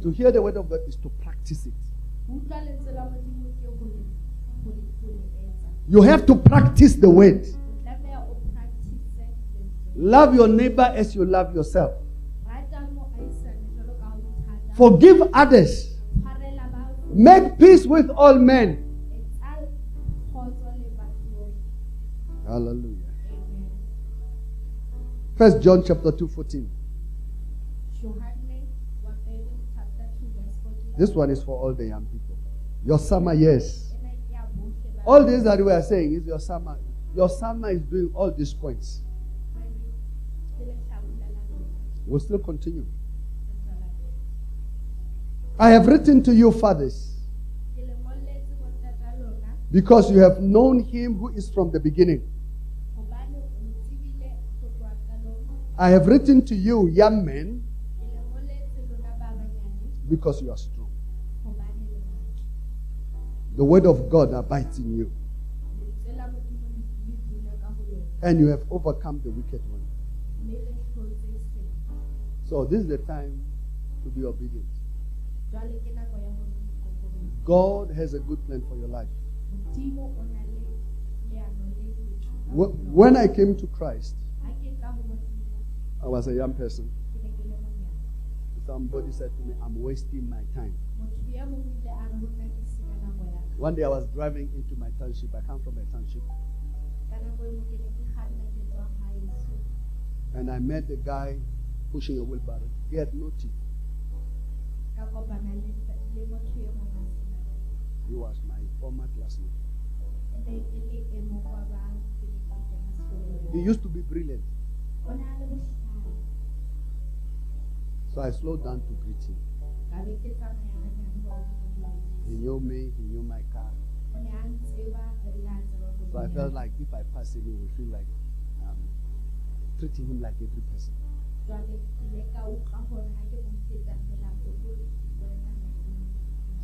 To hear the word of God is to practice it. You have to practice the word. o tlameha o practice lentswe Love your neighbor as you love yourself. rata moahisane jwalo ka ha o ithata Forgive others. Make peace with all men. etsa kgotso le batho bohle. Hallelujah. First John chapter 2, 14. This one is for all the young people. Your summer, yes. All this that we are saying is your summer. Your summer is doing all these points. We'll still continue. I have written to you, fathers, because you have known him who is from the beginning. I have written to you, young men, because you are strong. The word of God abides in you, and you have overcome the wicked one. So this is the time to be obedient. God has a good plan for your life. When I came to Christ, I was a young person. Somebody said to me, I'm wasting my time. One day I was driving into my township. I come from a township. And I met a guy pushing a wheelbarrow. He had no teeth. He was my former classmate. He used to be brilliant. So I slowed down to greet him. He knew me, he knew my car. So I felt like if I pass him, he would feel like um, treating him like every person.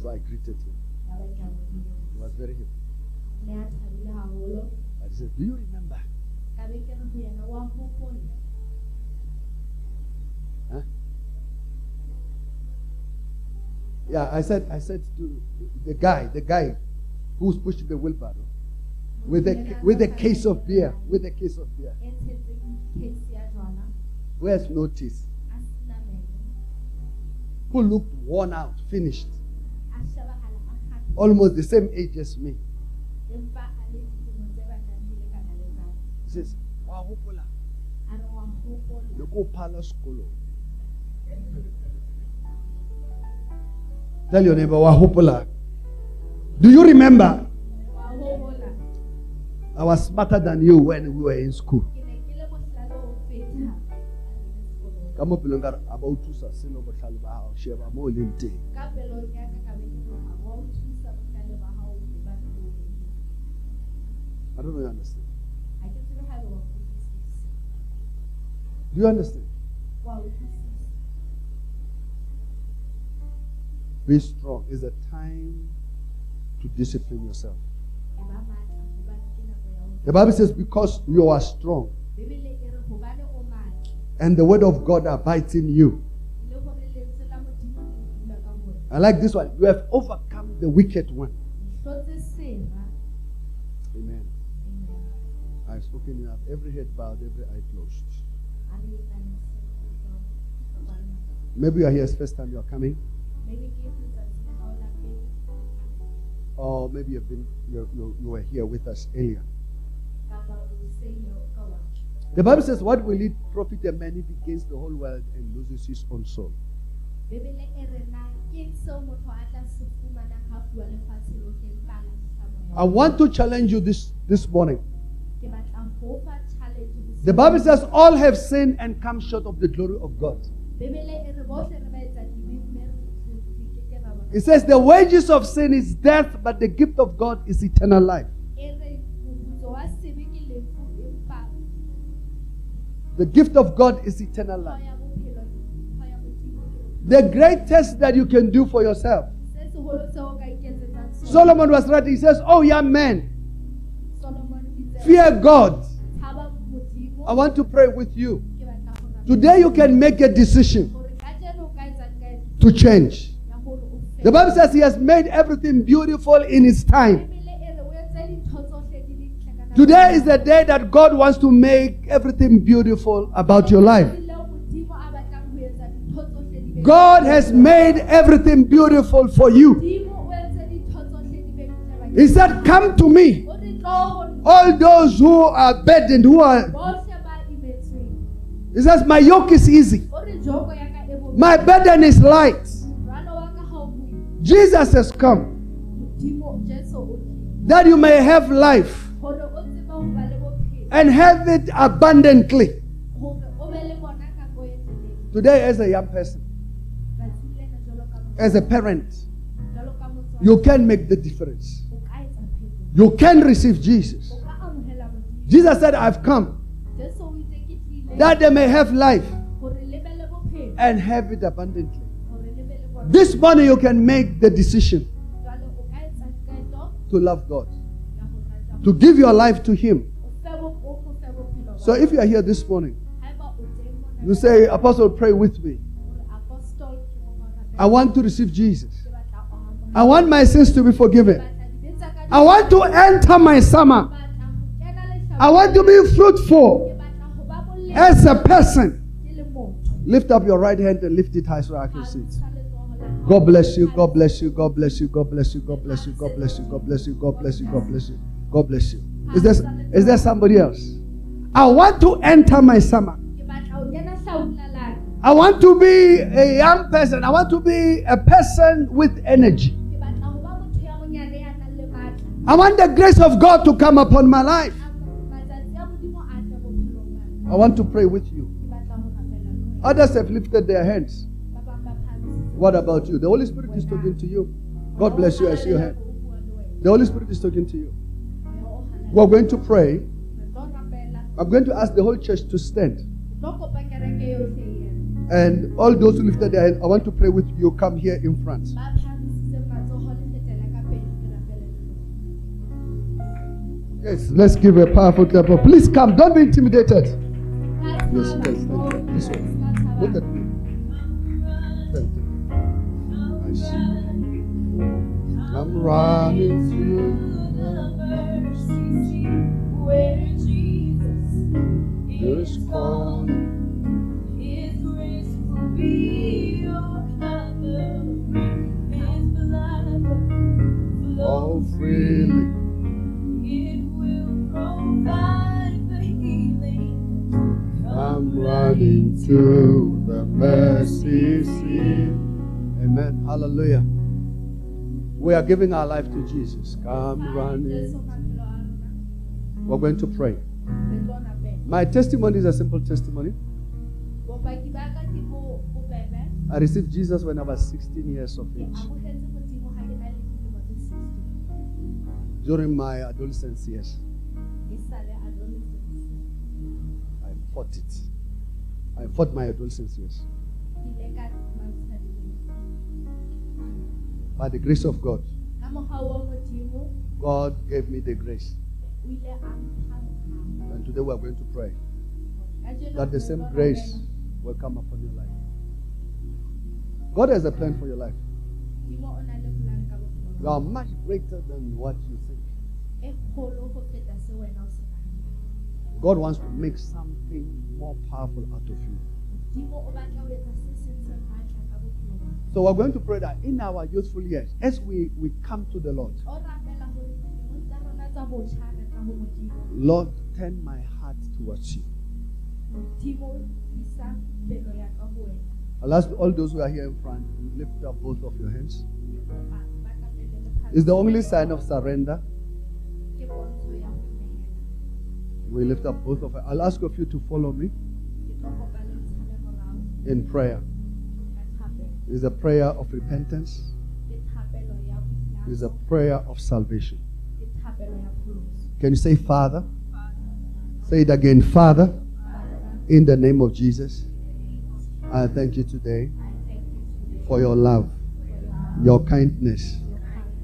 So I greeted him. He was very happy. But he said, Do you remember? Huh? Yeah, I said, I said to the guy, the guy who's pushing the wheelbarrow with a with a case of beer, with a case of beer. Where's notice? Who looked worn out, finished, almost the same age as me. He says, "Wa hopola." Tell your neighbor, Wahopola. Do you remember? I was smarter than you when we were in school. ka mo pelong kare a ba o thusa mo I don't know you understand. Do you understand? Well, Be strong. It's a time to discipline yourself. The Bible says, because you are strong and the word of God abides in you. I like this one. You have overcome the wicked one. Amen. I've spoken enough. Every head bowed, every eye closed. Maybe you are here, it's first time you are coming, or maybe you've been you, you, you were here with us earlier. The Bible says, What will it profit a man if he gains the whole world and loses his own soul? I want to challenge you this, this morning. The Bible says, All have sinned and come short of the glory of God. It says, The wages of sin is death, but the gift of God is eternal life. The gift of God is eternal life. The greatest that you can do for yourself. Solomon was writing, he says, Oh, young man, fear God. I want to pray with you. Today you can make a decision to change. The Bible says he has made everything beautiful in his time. Today is the day that God wants to make everything beautiful about your life. God has made everything beautiful for you. He said, Come to me. All those who are burdened, who are. He says, My yoke is easy. My burden is light. Jesus has come. That you may have life and have it abundantly. Today, as a young person, as a parent, you can make the difference. You can receive Jesus. Jesus said, I've come. That they may have life and have it abundantly. This morning you can make the decision to love God, to give your life to Him. So if you are here this morning, you say, Apostle, pray with me. I want to receive Jesus. I want my sins to be forgiven. I want to enter my summer. I want to be fruitful as a person. Lift up your right hand and lift it high so I can see it. God bless you. God bless you. God bless you. God bless you. God bless you. God bless you. God bless you. God bless you. God bless you. God bless you. Is there is there somebody else? I want to enter my summer. I want to be a young person. I want to be a person with energy. I want the grace of God to come upon my life. I want to pray with you. Others have lifted their hands. What about you? The Holy Spirit is talking to you. God bless you. Hand. Bua le wena. The Holy Spirit is talking to you. We're going to pray. I'm going to ask the whole church to stand. And all those who lifted their hands, I want to pray with you. Come here in front. Yes, let's give a powerful clap. Please come. Don't be intimidated. Yes, yes, thank you. This way. Look at me. See. I'm running through. This corner. All freely. It will provide the healing. I'm running to the mercy seat. Amen. Hallelujah. We are giving our life to Jesus. Come running. We're going to pray. My testimony is a simple testimony. I received Jesus when I was 16 years of age. amohetse modimo ha ke na le dilemo tse 16. During my adolescence years. I fought it. I fought my adolescence years. By the grace of God, God gave me the grace. And today we are going to pray that the same grace will come upon your life. God has a plan for your life. You are much greater than what you think. God wants to make something more powerful out of you. So we're going to pray that in our youthful years, as we, we come to the Lord, O rapela hore dilemong tsa rona tsa botjha re tla ho Modimo. Lord, turn my heart towards you. Modimo isa pelo ya ka ho wena. I'll ask all those who are here in front, lift up both of your hands. It's the only sign of surrender. Ke pontsho ya ho nehela. We lift up both of us. I'll ask of you to follow me Ke tlo kopa le ntshabe morao in prayer. It's a prayer of repentance. Ya It's a prayer of salvation. Ke thapelo ya pholoso. Can you say, Father? Say it again, Father, in the name of Jesus. I thank you today I thank you today for your love, your kindness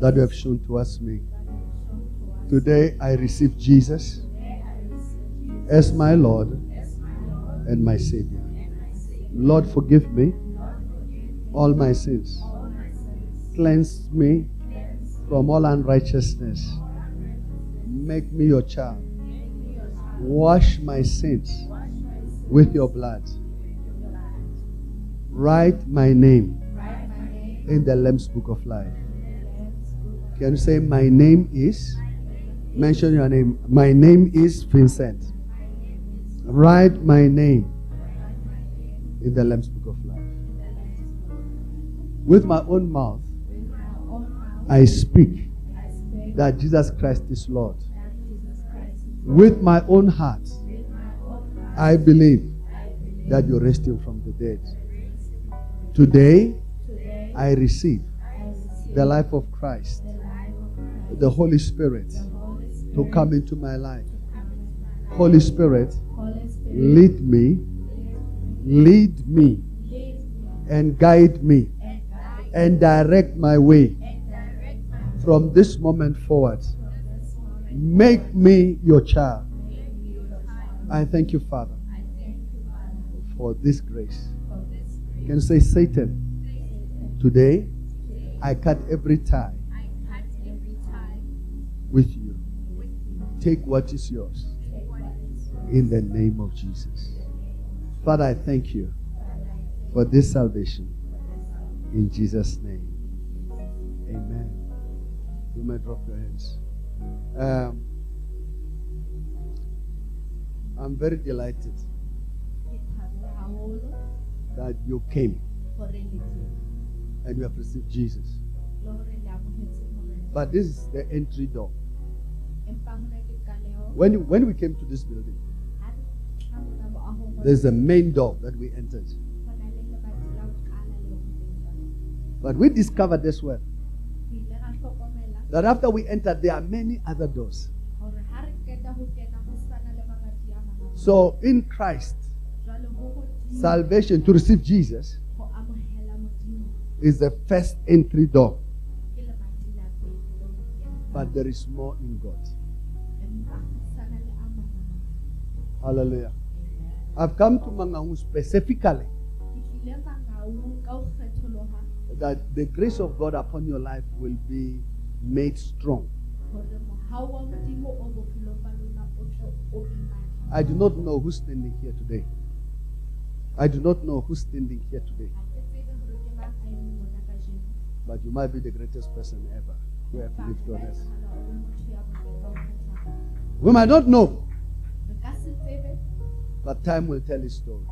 that you have shown towards me. that you have shown to us. Today I receive Jesus Today I receive you as my Lord as my Lord and my Savior. and my Savior. Lord, forgive me Lord, forgive me all my sins. Cleanse me from all unrighteousness. Make me your child. Wash my sins with your blood. Write my name in the Lamb's Book of Life. Can you say, My name is? Mention your name. My name is Vincent. Write my name in the Lamb's Book of Life. With my own mouth, I speak that Jesus Christ is Lord. With my own heart. I believe that you raised him from the dead. Today, I receive the life of Christ, the Holy Spirit, to come into my life. Holy Spirit, lead me, lead me and guide me, and direct my way and direct my from this moment forward. from this moment. Make me your child. Make me your child. I thank you, Father, I thank you, Father, for this grace. grace. Can you say, Satan, today I cut every tie I cut every tie with you. Take what is yours Take what is yours. in the name of Jesus. Father, I thank you Father, I thank for this salvation in Jesus' name. Amen. You may drop your hands. Um, I'm very delighted that you came and you have received Jesus. But this is the entry door. When, when we came to this building, there's a main door that we entered. But we discovered as well Re ile ra hlokomela that after we entered, there are many other doors. hore ha re qeta ho kena ho sana le mabati a mangata So in Christ, jwale ho hodimo salvation to receive Jesus ho amohela modimo is the first entry door. ke lemati la pele leo re kenang. But there is more in God. empa ho sana le a mang a mangata. Hallelujah. I've come to Mangaung specifically that the grace of God upon your life will be made strong. I do not know who's standing here today. I do not know who's standing here today, but you might be the greatest person ever who have lived on earth. We might not know, but time will tell his story.